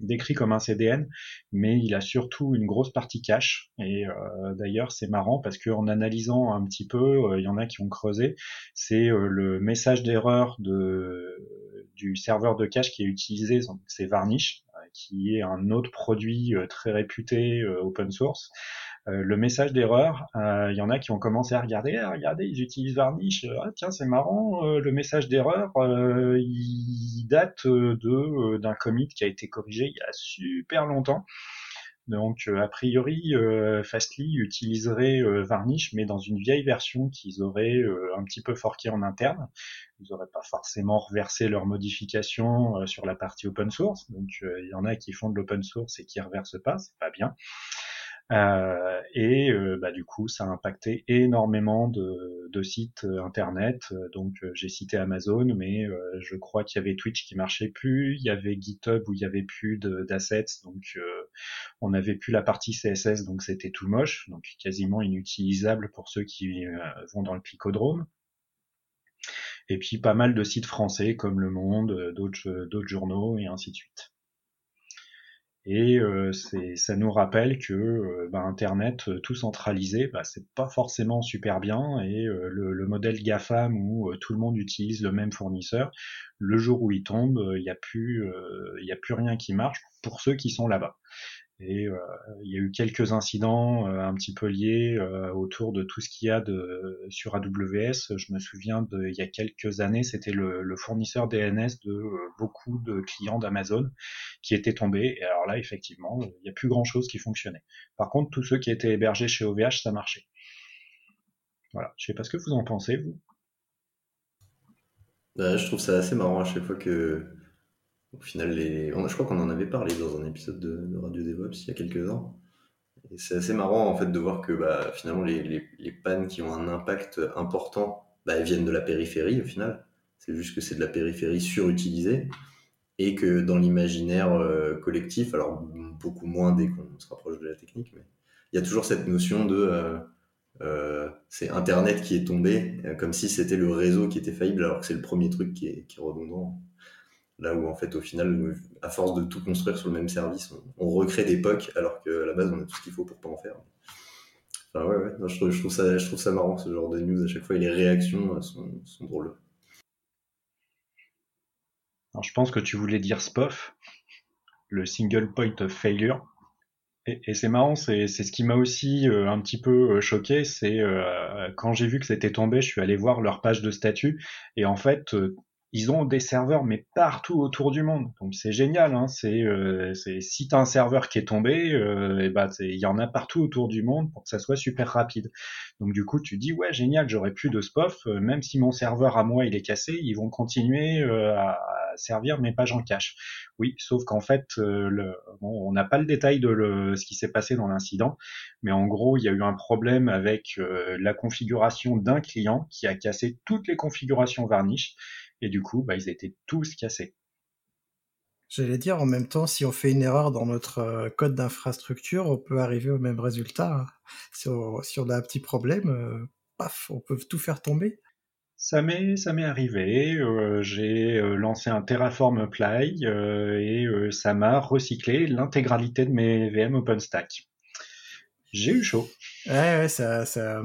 décrit comme un CDN, mais il a surtout une grosse partie cache. Et d'ailleurs, c'est marrant parce qu'en analysant un petit peu, il y en a qui ont creusé. C'est le message d'erreur de du serveur de cache qui est utilisé, c'est Varnish qui est un autre produit euh, très réputé euh, open source. Euh, le message d'erreur, il y en a qui ont commencé à regarder, ah, regardez, ils utilisent Varnish, ah tiens c'est marrant, le message d'erreur, il date de d'un commit qui a été corrigé il y a super longtemps. Donc a priori, Fastly utiliserait Varnish, mais dans une vieille version qu'ils auraient un petit peu forqué en interne ils n'auraient pas forcément reversé leurs modifications euh, sur la partie open source. Donc euh, il y en a qui font de l'open source et qui reversent pas, c'est pas bien. Euh, et euh, bah, du coup, ça a impacté énormément de, de sites euh, internet. Donc, j'ai cité Amazon, mais je crois qu'il y avait Twitch qui marchait plus. Il y avait GitHub où il y avait plus d'assets, donc on n'avait plus la partie CSS, donc c'était tout moche, donc quasiment inutilisable pour ceux qui vont dans le picodrome. Et puis pas mal de sites français comme Le Monde, d'autres journaux et ainsi de suite. Et euh, ça nous rappelle que euh, bah, Internet euh, tout centralisé, bah, c'est pas forcément super bien. Et le, le, modèle GAFAM où tout le monde utilise le même fournisseur, le jour où il tombe, il n'y il a plus rien qui marche pour ceux qui sont là-bas. Et euh, il y a eu quelques incidents euh, un petit peu liés euh, autour de tout ce qu'il y a de, sur AWS. Je me souviens de, il y a quelques années, c'était le, le, fournisseur DNS de beaucoup de clients d'Amazon qui était tombé. Et alors là, effectivement, il n'y a plus grand chose qui fonctionnait. Par contre, tous ceux qui étaient hébergés chez OVH, ça marchait. Voilà. Je sais pas ce que vous en pensez, vous. Bah, je trouve ça assez marrant à chaque fois que au final, je crois qu'on en avait parlé dans un épisode de, Radio DevOps il y a quelques ans. C'est assez marrant en fait de voir que bah, finalement les, pannes qui ont un impact important bah, viennent de la périphérie au final. C'est juste que c'est de la périphérie surutilisée et que dans l'imaginaire euh, collectif, alors beaucoup moins dès qu'on se rapproche de la technique, il y a toujours cette notion de euh, euh, c'est Internet qui est tombé, comme si c'était le réseau qui était faillible, alors que c'est le premier truc qui est redondant. Là où en fait au final, à force de tout construire sur le même service, on, recrée des POC alors qu'à la base on a tout ce qu'il faut pour pas en faire. Enfin ouais, ouais. je, trouve, ça, marrant ce genre de news à chaque fois et les réactions euh, sont, sont drôles. Alors, je pense que tu voulais dire SPOF, le single point of failure. Et, c'est marrant, c'est ce qui m'a aussi euh, un petit peu euh, choqué, c'est quand j'ai vu que c'était tombé, je suis allé voir leur page de statut, et en fait, ils ont des serveurs mais partout autour du monde. Donc c'est génial. Hein. C'est euh, si t'as un serveur qui est tombé, euh, et bah il y en a partout autour du monde pour que ça soit super rapide. Donc du coup tu dis ouais génial, j'aurais plus de SPOF, euh, même si mon serveur à moi il est cassé, ils vont continuer euh, à, servir mes pages en cache. Oui, sauf qu'en fait le, bon, on n'a pas le détail de le, ce qui s'est passé dans l'incident, mais en gros il y a eu un problème avec la configuration d'un client qui a cassé toutes les configurations Varnish et du coup, bah, ils étaient tous cassés. J'allais dire, en même temps, si on fait une erreur dans notre euh, code d'infrastructure, on peut arriver au même résultat. Hein. Si on, a un petit problème, euh, paf, on peut tout faire tomber. Ça m'est, ça m'est arrivé. Euh, j'ai lancé un Terraform Apply et ça m'a recyclé l'intégralité de mes VM OpenStack. J'ai eu chaud. Ouais, ouais, ça, ça,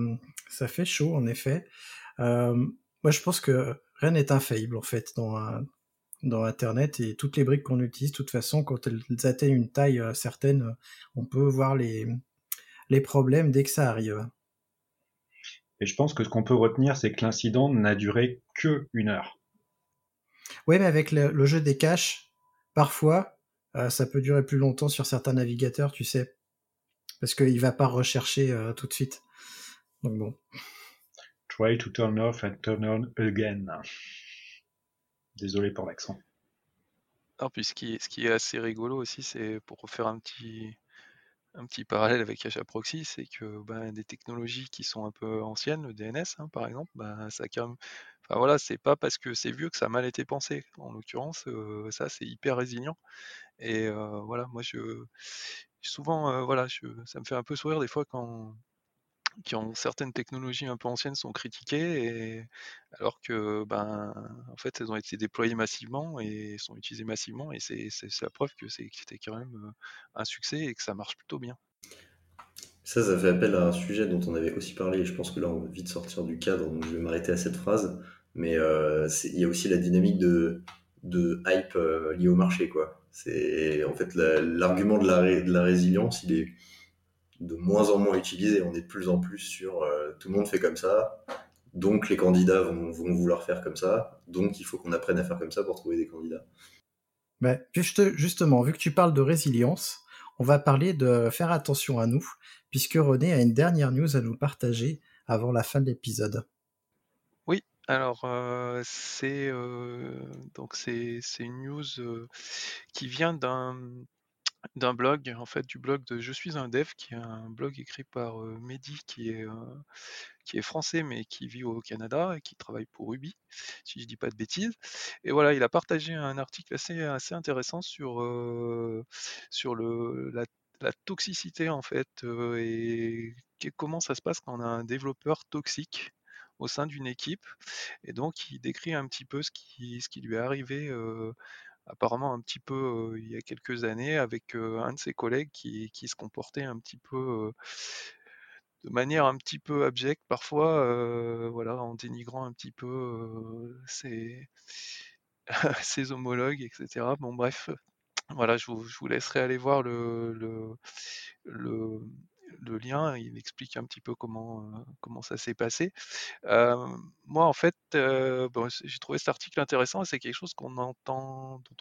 ça fait chaud en effet. moi, je pense que rien n'est infaillible en fait dans, dans Internet et toutes les briques qu'on utilise, de toute façon, quand elles atteignent une taille euh, certaine, on peut voir les, les problèmes dès que ça arrive. Et je pense que ce qu'on peut retenir, c'est que l'incident n'a duré que une heure. Oui, mais avec le, jeu des caches, parfois, euh, ça peut durer plus longtemps sur certains navigateurs, tu sais, parce qu'il va pas rechercher euh, tout de suite. Donc bon. Try to turn off and turn on again. Désolé pour l'accent. Alors, puis ce qui, est, assez rigolo aussi, c'est pour refaire un petit, un petit parallèle avec HAProxy, c'est que ben, des technologies qui sont un peu anciennes, le DNS hein, par exemple, ben, ça quand Enfin voilà, c'est pas parce que c'est vieux que ça a mal été pensé. En l'occurrence, euh, ça c'est hyper résilient. Et euh, voilà, moi je souvent euh, voilà, ça me fait un peu sourire des fois quand qui ont certaines technologies un peu anciennes sont critiquées, alors que, ben, en fait, elles ont été déployées massivement et sont utilisées massivement, et c'est la preuve que c'était quand même un succès et que ça marche plutôt bien. Ça, ça fait appel à un sujet dont on avait aussi parlé, et je pense que là, on va vite sortir du cadre, donc je vais m'arrêter à cette phrase, mais euh, il y a aussi la dynamique de, de hype euh, liée au marché, quoi. C'est en fait l'argument de la, de la résilience, il est de moins en moins utilisé. On est de plus en plus sur euh, tout le monde fait comme ça, donc les candidats vont, vouloir faire comme ça, donc il faut qu'on apprenne à faire comme ça pour trouver des candidats. Mais juste, justement, vu que tu parles de résilience, on va parler de faire attention à nous, puisque René a une dernière news à nous partager avant la fin de l'épisode. Oui, alors euh, c'est euh, donc c'est une news qui vient d'un d'un blog, en fait, du blog de Je suis un dev, qui est un blog écrit par euh, Mehdi, qui est, euh, qui est français, mais qui vit au Canada et qui travaille pour Ruby, si je dis pas de bêtises. Et voilà, il a partagé un article assez, assez intéressant sur, euh, sur le, la, la toxicité, en fait, euh, et comment ça se passe quand on a un développeur toxique au sein d'une équipe. Et donc, il décrit un petit peu ce qui, ce qui lui est arrivé apparemment un petit peu il y a quelques années avec un de ses collègues qui, qui se comportait un petit peu de manière un petit peu abjecte parfois, voilà, en dénigrant un petit peu <laughs> ses, homologues, etc. Bon bref, voilà, je vous, laisserai aller voir le, le lien, il explique un petit peu comment, euh, comment ça s'est passé. Moi, en fait, j'ai trouvé cet article intéressant c'est quelque chose dont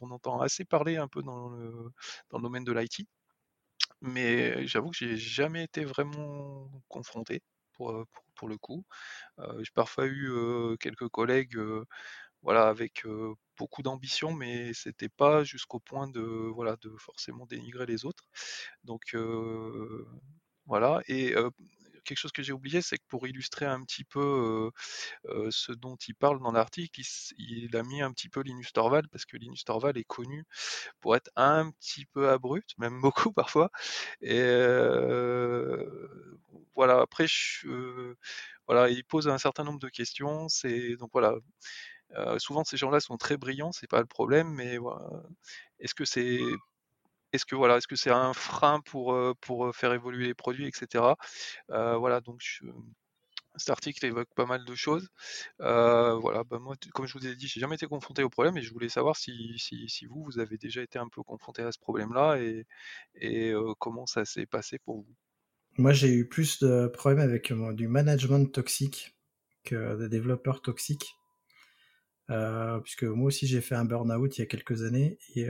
on entend assez parler un peu dans le, dans le domaine de l'IT, mais j'avoue que j'ai jamais été vraiment confronté pour, le coup. J'ai parfois eu quelques collègues voilà, avec beaucoup d'ambition, mais c'était pas jusqu'au point de, voilà, de forcément dénigrer les autres. Donc voilà. Et quelque chose que j'ai oublié, c'est que pour illustrer un petit peu ce dont il parle dans l'article, il, a mis un petit peu Linus Torvald, parce que Linus Torvald est connu pour être un petit peu abrupt, même <laughs> beaucoup parfois. Et voilà, après, voilà, il pose un certain nombre de questions. Donc voilà, souvent ces gens-là sont très brillants, c'est pas le problème, mais est-ce que c'est est-ce que voilà, est-ce que c'est un frein pour, pour faire évoluer les produits, etc. Voilà, donc cet article évoque pas mal de choses. Voilà, bah moi, comme je vous ai dit, j'ai jamais été confronté au problème et je voulais savoir si, si, vous, vous avez déjà été un peu confronté à ce problème-là et, comment ça s'est passé pour vous? Moi, j'ai eu plus de problèmes avec du management toxique que des développeurs toxiques. Puisque moi aussi, j'ai fait un burn-out il y a quelques années. Et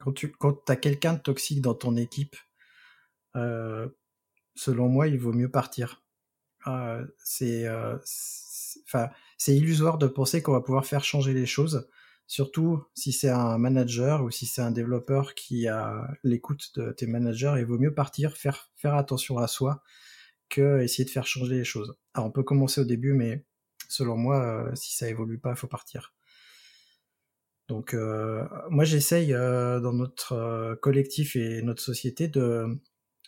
quand tu quand as quelqu'un de toxique dans ton équipe, euh, selon moi, il vaut mieux partir. Euh, c'est euh, c'est- illusoire de penser qu'on va pouvoir faire changer les choses, surtout si c'est un manager ou si c'est un développeur qui a l'écoute de tes managers. Il vaut mieux partir, faire faire attention à soi, que essayer de faire changer les choses. Alors on peut commencer au début, mais selon moi, si ça évolue pas, il faut partir. Donc euh, moi j'essaye euh, dans notre euh, collectif et notre société de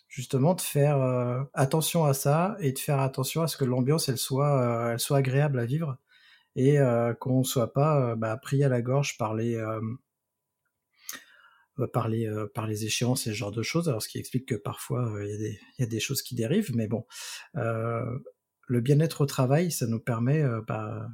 justement de faire attention à ça et de faire attention à ce que l'ambiance elle soit elle soit agréable à vivre et qu'on soit pas bah, pris à la gorge par les par les par les échéances et ce genre de choses. Alors ce qui explique que parfois il y a des choses qui dérivent, mais bon, le bien-être au travail ça nous permet bah,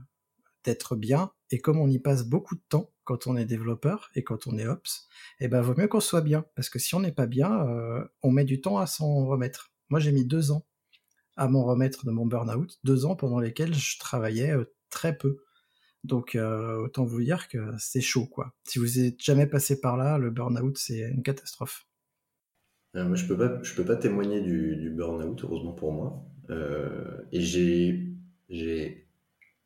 d'être bien. Et comme on y passe beaucoup de temps quand on est développeur et quand on est ops, eh ben vaut mieux qu'on soit bien. Parce que si on n'est pas bien, euh, on met du temps à s'en remettre. Moi, j'ai mis deux ans à m'en remettre de mon burn-out, deux ans pendant lesquels je travaillais euh, très peu. Donc euh, autant vous dire que c'est chaud, quoi. Si vous êtes jamais passé par là, le burn-out c'est une catastrophe. Je peux pas, je peux pas témoigner du, du burn-out, heureusement pour moi. Et j'ai, j'ai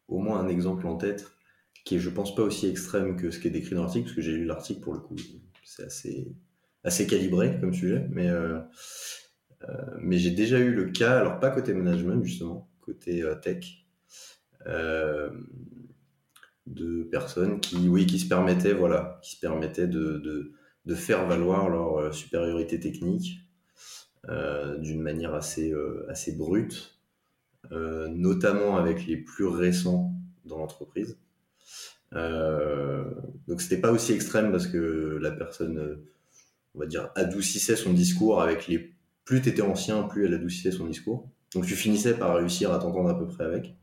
au moins un exemple en tête qui est, je pense, pas aussi extrême que ce qui est décrit dans l'article, parce que j'ai lu l'article pour le coup, c'est assez, calibré comme sujet, mais, euh, euh, mais j'ai déjà eu le cas, alors pas côté management justement, côté euh, tech, de personnes qui, oui, qui se permettaient, voilà, qui se permettaient de, faire valoir leur supériorité technique d'une manière assez, brute, notamment avec les plus récents dans l'entreprise. Euh, donc c'était pas aussi extrême parce que la personne, euh, on va dire, adoucissait son discours avec les plus t'étais ancien, plus elle adoucissait son discours. Donc tu finissais par réussir à t'entendre à peu près avec.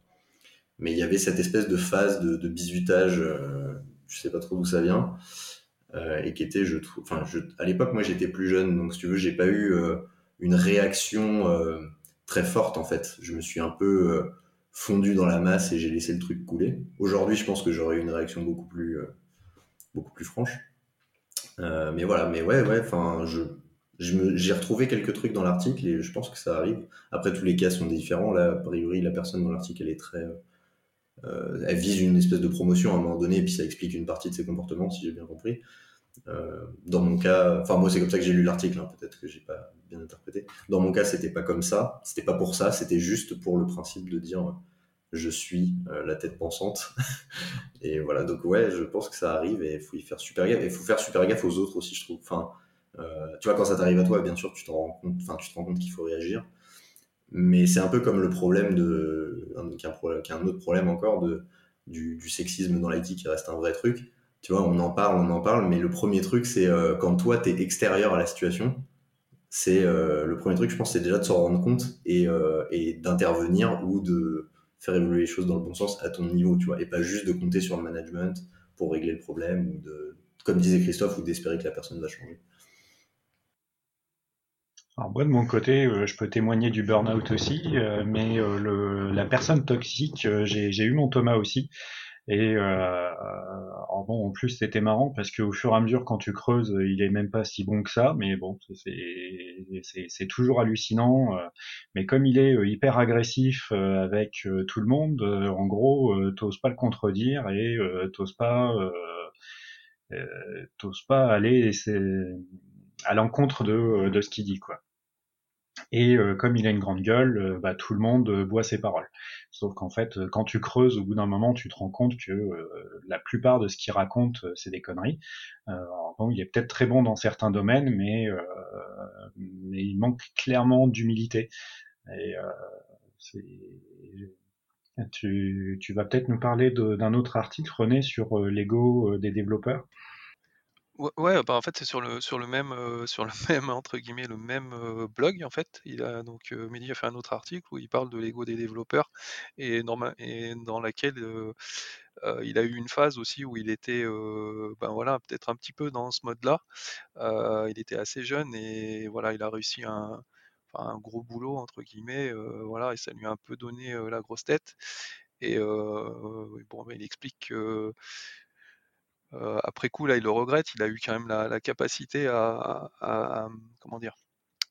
Mais il y avait cette espèce de phase de, de bizutage, euh, je sais pas trop d'où ça vient, euh, et qui était, je trouve, enfin, à l'époque, moi j'étais plus jeune, donc si tu veux, j'ai pas eu euh, une réaction euh, très forte en fait. Je me suis un peu euh, fondu dans la masse et j'ai laissé le truc couler. Aujourd'hui, je pense que j'aurais eu une réaction beaucoup plus, euh, beaucoup plus franche. Euh, mais voilà, mais ouais, ouais, enfin, je, j'ai retrouvé quelques trucs dans l'article et je pense que ça arrive. Après, tous les cas sont différents. A priori, la personne dans l'article, elle est très, elle vise une espèce de promotion à un moment donné et puis ça explique une partie de ses comportements, si j'ai bien compris. Dans mon cas, enfin moi c'est comme ça que j'ai lu l'article, hein, peut-être que j'ai pas bien interprété. Dans mon cas, c'était pas comme ça, c'était pas pour ça, c'était juste pour le principe de dire je suis la tête pensante. <laughs> et voilà, donc ouais, je pense que ça arrive et il faut y faire super gaffe. Et il faut faire super gaffe aux autres aussi, je trouve. Enfin, tu vois, quand ça t'arrive à toi, bien sûr, tu te rends compte, enfin, tu te rends compte qu'il faut réagir. Mais c'est un peu comme le problème de, qu'un un autre problème encore de, du, sexisme dans l'IT qui reste un vrai truc. Tu vois, on en parle, on en parle, mais le premier truc, c'est euh, quand toi, tu es extérieur à la situation, c'est euh, le premier truc, je pense, c'est déjà de s'en rendre compte et, euh, et d'intervenir ou de faire évoluer les choses dans le bon sens à ton niveau, tu vois, et pas juste de compter sur le management pour régler le problème ou de, comme disait Christophe, ou d'espérer que la personne va changer. Alors moi de mon côté, je peux témoigner du burn-out aussi, mais la personne toxique, j'ai eu mon Thomas aussi. Et euh, bon, en plus c'était marrant parce qu'au fur et à mesure quand tu creuses, il est même pas si bon que ça, mais bon, c'est toujours hallucinant. mais comme il est hyper agressif avec tout le monde, en gros, t'oses pas le contredire et t'oses pas, t'oses pas aller à l'encontre de, de ce qu'il dit quoi. Et euh, comme il a une grande gueule, euh, bah, tout le monde euh, boit ses paroles. Sauf qu'en fait, quand tu creuses, au bout d'un moment, tu te rends compte que la plupart de ce qu'il raconte, c'est des conneries. bon, il est peut-être très bon dans certains domaines, mais, mais il manque clairement d'humilité. Et tu, tu vas peut-être nous parler d'un autre article, René, sur l'ego des développeurs? Ouais, bah, en fait, c'est sur le même, sur le <laughs> même, entre guillemets, «le même», blog, en fait. Il a donc, a fait un autre article où il parle de l'ego des développeurs et dans laquelle, il a eu une phase aussi où il était, ben, voilà, peut-être un petit peu dans ce mode-là. il était assez jeune et voilà, il a réussi un enfin, «un gros boulot» entre guillemets, voilà et ça lui a un peu donné, la grosse tête et bah, il explique que euh, après coup, là, il le regrette. Il a eu quand même la, capacité à, comment dire,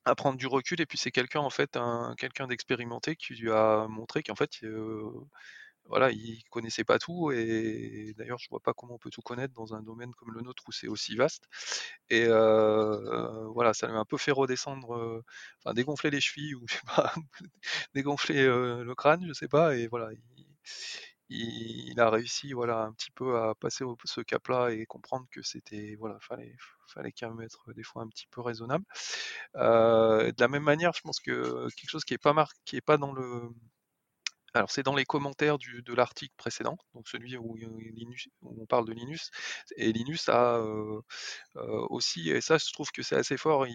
à prendre du recul. Et puis c'est quelqu'un en fait, un, quelqu'un d'expérimenté qui lui a montré qu'en fait, euh, voilà, il connaissait pas tout. Et d'ailleurs, je vois pas comment on peut tout connaître dans un domaine comme le nôtre où c'est aussi vaste. Et euh, voilà, ça lui a un peu fait redescendre, enfin dégonfler les chevilles ou je sais pas, <laughs> dégonfler le crâne, je sais pas. Et voilà. Il, il, a réussi voilà un petit peu à passer ce cap-là et comprendre que c'était voilà fallait fallait quand même être des fois un petit peu raisonnable. Euh, de la même manière, je pense que quelque chose qui est pas marqué, qui est pas dans le alors c'est dans les commentaires de l'article précédent, donc celui où, Linus, on parle de Linus, et Linus a euh, euh, aussi, et ça je trouve que c'est assez fort,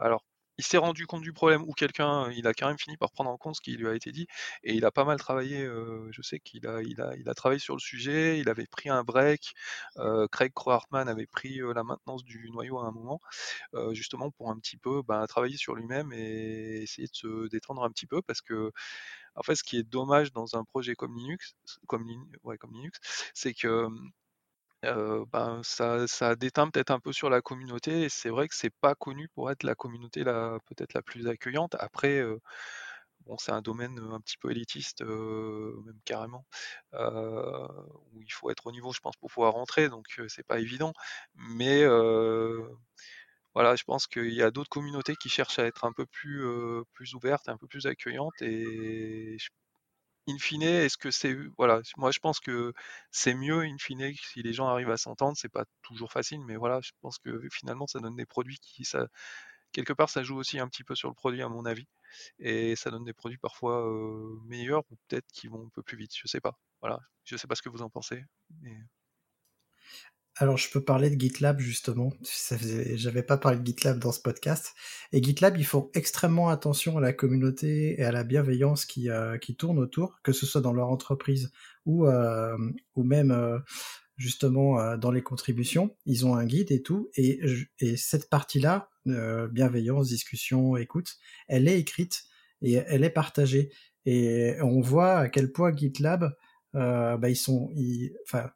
alors il s'est rendu compte du problème ou quelqu'un, il a quand même fini par prendre en compte ce qui lui a été dit et il a pas mal travaillé. Euh, je sais qu'il a, il a, il a travaillé sur le sujet. Il avait pris un break. Euh, Craig Crohartman avait pris euh, la maintenance du noyau à un moment, justement pour un petit peu ben, travailler sur lui-même et essayer de se détendre un petit peu parce que en fait, ce qui est dommage dans un projet comme Linux, comme, ouais, comme Linux, c'est que ben, ça, ça déteint peut-être un peu sur la communauté et c'est vrai que c'est pas connu pour être la communauté la peut-être la plus accueillante. Après, bon, c'est un domaine un petit peu élitiste, même carrément, où il faut être au niveau, je pense, pour pouvoir rentrer, donc c'est pas évident. Mais voilà, je pense qu'il y a d'autres communautés qui cherchent à être un peu plus, plus ouvertes, un peu plus accueillantes et je in fine, est-ce que c'est voilà, moi je pense que c'est mieux in fine si les gens arrivent à s'entendre, c'est pas toujours facile, mais voilà, je pense que finalement ça donne des produits qui ça quelque part ça joue aussi un petit peu sur le produit à mon avis et ça donne des produits parfois meilleurs ou peut-être qui vont un peu plus vite, je sais pas. Voilà, je sais pas ce que vous en pensez. Mais... Alors, je peux parler de GitLab justement. J'avais pas parlé de GitLab dans ce podcast. Et GitLab, ils font extrêmement attention à la communauté et à la bienveillance qui, euh, qui tourne autour, que ce soit dans leur entreprise ou, euh, ou même euh, justement dans les contributions. Ils ont un guide et tout. Et, et cette partie-là, bienveillance, discussion, écoute, elle est écrite et elle est partagée. Et on voit à quel point GitLab, bah, ils sont, enfin,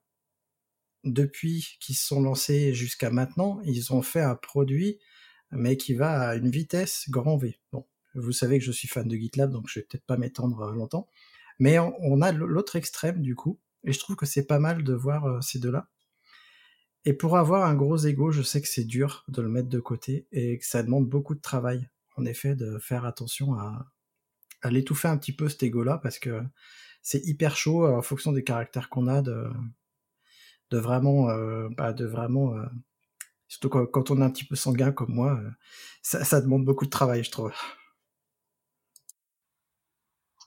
depuis qu'ils se sont lancés jusqu'à maintenant, ils ont fait un produit, mais qui va à une vitesse grand V. Bon, vous savez que je suis fan de GitLab, donc je vais peut-être pas m'étendre euh, longtemps. Mais on, a l'autre extrême du coup, et je trouve que c'est pas mal de voir euh, ces deux-là. Et pour avoir un gros ego, je sais que c'est dur de le mettre de côté et que ça demande beaucoup de travail, en effet, de faire attention à, l'étouffer un petit peu cet ego-là parce que c'est hyper chaud en fonction des caractères qu'on a de, de vraiment, euh, bah, de vraiment, euh, surtout quand, on est un petit peu sanguin comme moi, euh, ça, ça demande beaucoup de travail, je trouve.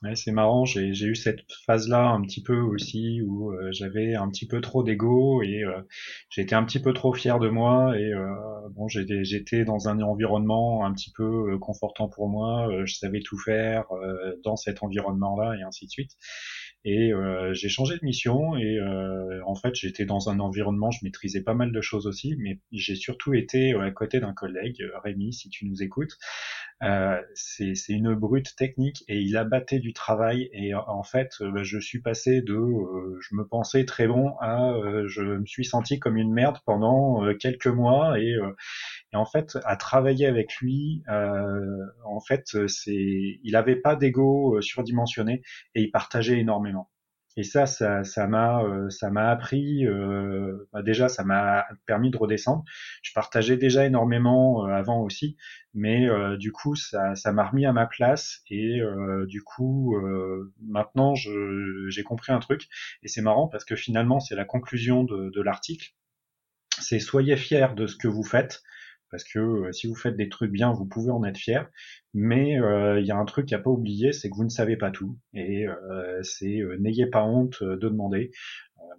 Ouais, c'est marrant, j'ai eu cette phase-là un petit peu aussi où j'avais un petit peu trop d'ego et euh, j'étais un petit peu trop fier de moi et euh, bon j'étais dans un environnement un petit peu confortant pour moi, je savais tout faire dans cet environnement-là et ainsi de suite. Et j'ai changé de mission et en fait j'étais dans un environnement, je maîtrisais pas mal de choses aussi, mais j'ai surtout été à côté d'un collègue, Rémi, si tu nous écoutes, euh, c'est une brute technique et il abattait du travail et en fait euh, bah, je suis passé de euh, je me pensais très bon à je me suis senti comme une merde pendant quelques mois et, et, en fait à travailler avec lui en fait c'est il avait pas d'ego surdimensionné et il partageait énormément et ça, ça, m'a, euh, ça m'a appris. Euh, bah déjà, ça m'a permis de redescendre. Je partageais déjà énormément euh, avant aussi, mais du coup, ça, ça m'a remis à ma place. Et du coup, maintenant, j'ai compris un truc. Et c'est marrant parce que finalement, c'est la conclusion de, de l'article. C'est soyez fiers de ce que vous faites parce que euh, si vous faites des trucs bien, vous pouvez en être fier. Mais euh, il y a un truc à pas oublier, c'est que vous ne savez pas tout, et euh, c'est n'ayez pas honte de demander.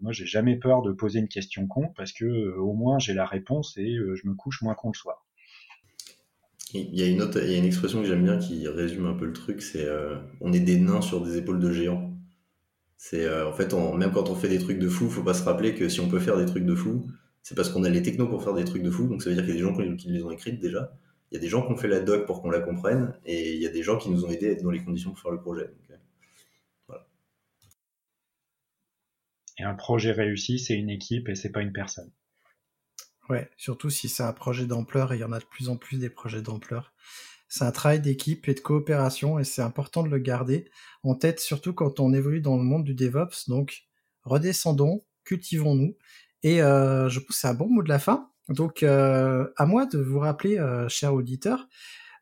moi, j'ai jamais peur de poser une question con parce que au moins j'ai la réponse et je me couche moins con le soir. Il y a une autre, il y a une expression que j'aime bien qui résume un peu le truc, c'est on est des nains sur des épaules de géants. C'est en fait, même quand on fait des trucs de fou, faut pas se rappeler que si on peut faire des trucs de fou, c'est parce qu'on a les technos pour faire des trucs de fou, donc ça veut dire qu'il y a des gens qui les ont écrites déjà, il y a des gens qui ont fait la doc pour qu'on la comprenne, et il y a des gens qui nous ont aidés à être dans les conditions pour faire le projet. Euh, voilà. Et un projet réussi, c'est une équipe et c'est pas une personne. Ouais, surtout si c'est un projet d'ampleur, et il y en a de plus en plus des projets d'ampleur. C'est un travail d'équipe et de coopération, et c'est important de le garder en tête, surtout quand on évolue dans le monde du DevOps. Donc, redescendons, cultivons-nous, et euh, je pense que c'est un bon mot de la fin. Donc, euh, à moi de vous rappeler, euh, cher auditeur,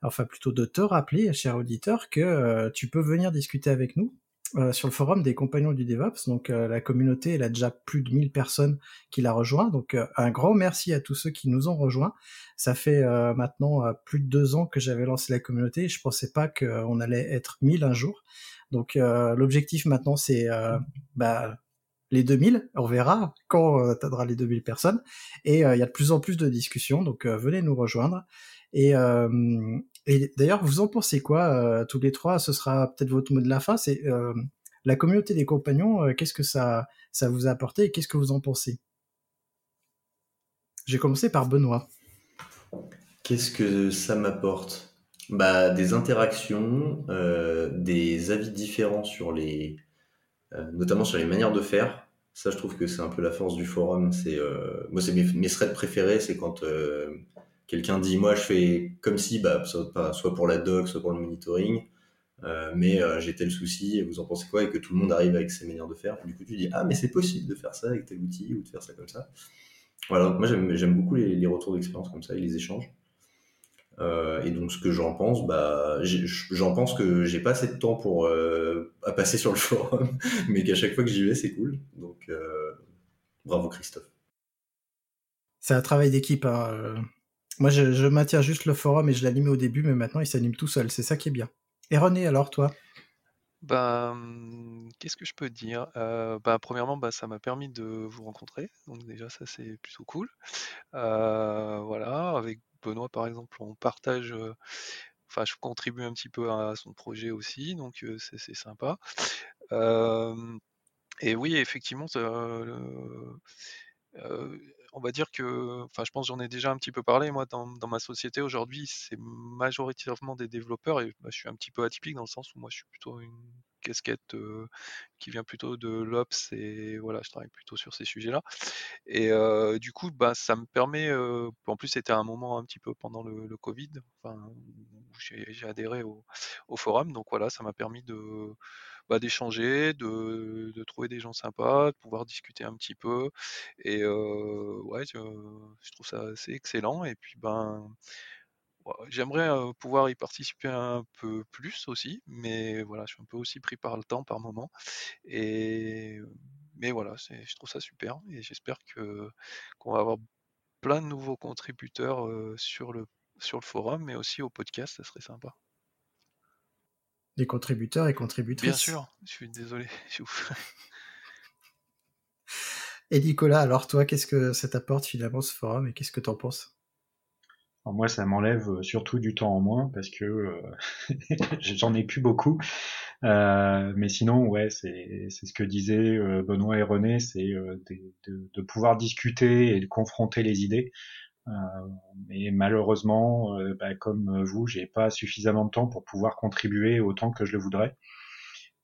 enfin plutôt de te rappeler, cher auditeur, que euh, tu peux venir discuter avec nous euh, sur le forum des compagnons du DevOps. Donc, la communauté, elle a déjà plus de 1000 personnes qui la rejoint. Donc, un grand merci à tous ceux qui nous ont rejoints. Ça fait maintenant plus de deux ans que j'avais lancé la communauté. Et je pensais pas qu'on allait être 1000 un jour. Donc, l'objectif maintenant, c'est bah, les 2000, on verra quand euh, atteindra les 2000 personnes. Et euh, il y a de plus en plus de discussions, donc euh, venez nous rejoindre. Et, et d'ailleurs, vous en pensez quoi tous les trois? Ce sera peut-être votre mot de la fin. C'est la communauté des compagnons. qu'est-ce que ça ça vous a apporté et qu'est-ce que vous en pensez? J'ai commencé par Benoît. Qu'est-ce que ça m'apporte? Bah des interactions, des avis différents sur les euh, notamment sur les manières de faire. Ça, je trouve que c'est un peu la force du forum. C'est euh, moi, c'est mes, threads préférés, c'est quand euh, quelqu'un dit moi je fais comme si, bah, soit pour la doc, soit pour le monitoring, euh, mais euh, j'ai tel souci, et vous en pensez quoi? Et que tout le monde arrive avec ses manières de faire. Du coup, tu dis ah mais c'est possible de faire ça avec tel outil ou de faire ça comme ça. Voilà, moi j'aime beaucoup les retours d'expérience comme ça et les échanges. Euh, et donc ce que j'en pense, bah, j'en pense que j'ai pas assez de temps pour euh, à passer sur le <laughs> forum, mais qu'à chaque fois que j'y vais, c'est cool. Donc euh, bravo Christophe. C'est un travail d'équipe. Hein. Moi, je, je, maintiens juste le forum et je l'animais au début, mais maintenant il s'anime tout seul. C'est ça qui est bien. Et René, alors toi? Bah, qu'est-ce que je peux dire? Bah, Premièrement, bah, ça m'a permis de vous rencontrer, donc déjà ça c'est plutôt cool. voilà, avec Benoît, par exemple, on partage, enfin, je contribue un petit peu à son projet aussi, donc c'est sympa. et oui, effectivement, on va dire que, enfin, je pense j'en ai déjà un petit peu parlé, moi, dans, ma société aujourd'hui, c'est majoritairement des développeurs, et bah, je suis un petit peu atypique dans le sens où moi, je suis plutôt une casquette qui vient plutôt de l'Ops et voilà, je travaille plutôt sur ces sujets-là. Et du coup, bah, ça me permet, en plus c'était un moment un petit peu pendant le, Covid, enfin, j'ai adhéré au, forum, donc voilà, ça m'a permis de, bah, d'échanger, de, trouver des gens sympas, de pouvoir discuter un petit peu. Et ouais, je, trouve ça assez excellent. Et puis ben J'aimerais pouvoir y participer un peu plus aussi, mais voilà, je suis un peu aussi pris par le temps par moment. Et mais voilà, je trouve ça super et j'espère que qu'on va avoir plein de nouveaux contributeurs sur le sur le forum, mais aussi au podcast, ça serait sympa. Des contributeurs et Bien contributrices. sûr, je suis désolé. <laughs> je Et Nicolas, alors toi, qu'est-ce que ça t'apporte finalement ce forum et qu'est-ce que t'en penses? Alors moi, ça m'enlève euh, surtout du temps en moins parce que euh, <laughs> j'en ai plus beaucoup. Euh, mais sinon, ouais, c'est c'est ce que disaient euh, Benoît et René, c'est euh, de, de- de pouvoir discuter et de confronter les idées. Euh, mais malheureusement, euh, bah, comme vous, j'ai pas suffisamment de temps pour pouvoir contribuer autant que je le voudrais.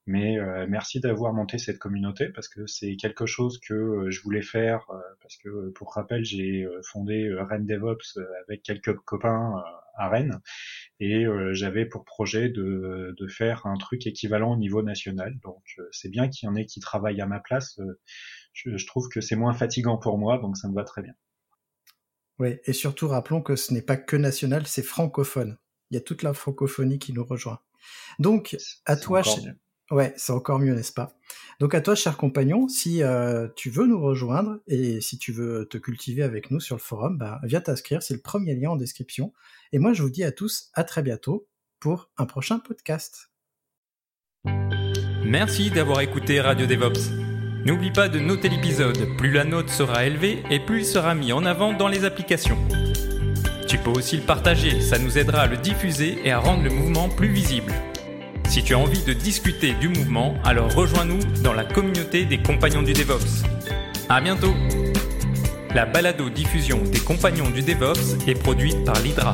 Mais euh, merci d'avoir monté cette communauté parce que c'est quelque chose que euh, je voulais faire euh, parce que euh, pour rappel j'ai euh, fondé euh, Rennes DevOps euh, avec quelques copains euh, à Rennes et euh, j'avais pour projet de, de faire un truc équivalent au niveau national. Donc euh, c'est bien qu'il y en ait qui travaillent à ma place. Euh, je, je trouve que c'est moins fatigant pour moi donc ça me va très bien. Oui, et surtout rappelons que ce n'est pas que national, c'est francophone. Il y a toute la francophonie qui nous rejoint. Donc, à C'est toi, encore ch- mieux. ouais, c'est encore mieux, n'est-ce pas? Donc à toi, cher compagnon, si euh, tu veux nous rejoindre et si tu veux te cultiver avec nous sur le forum, bah, viens t'inscrire, c'est le premier lien en description. Et moi, je vous dis à tous à très bientôt pour un prochain podcast. Merci d'avoir écouté Radio DevOps. N'oublie pas de noter l'épisode, plus la note sera élevée et plus il sera mis en avant dans les applications. Tu peux aussi le partager, ça nous aidera à le diffuser et à rendre le mouvement plus visible. Si tu as envie de discuter du mouvement, alors rejoins-nous dans la communauté des compagnons du DevOps. À bientôt La balado-diffusion des compagnons du DevOps est produite par l'Hydra.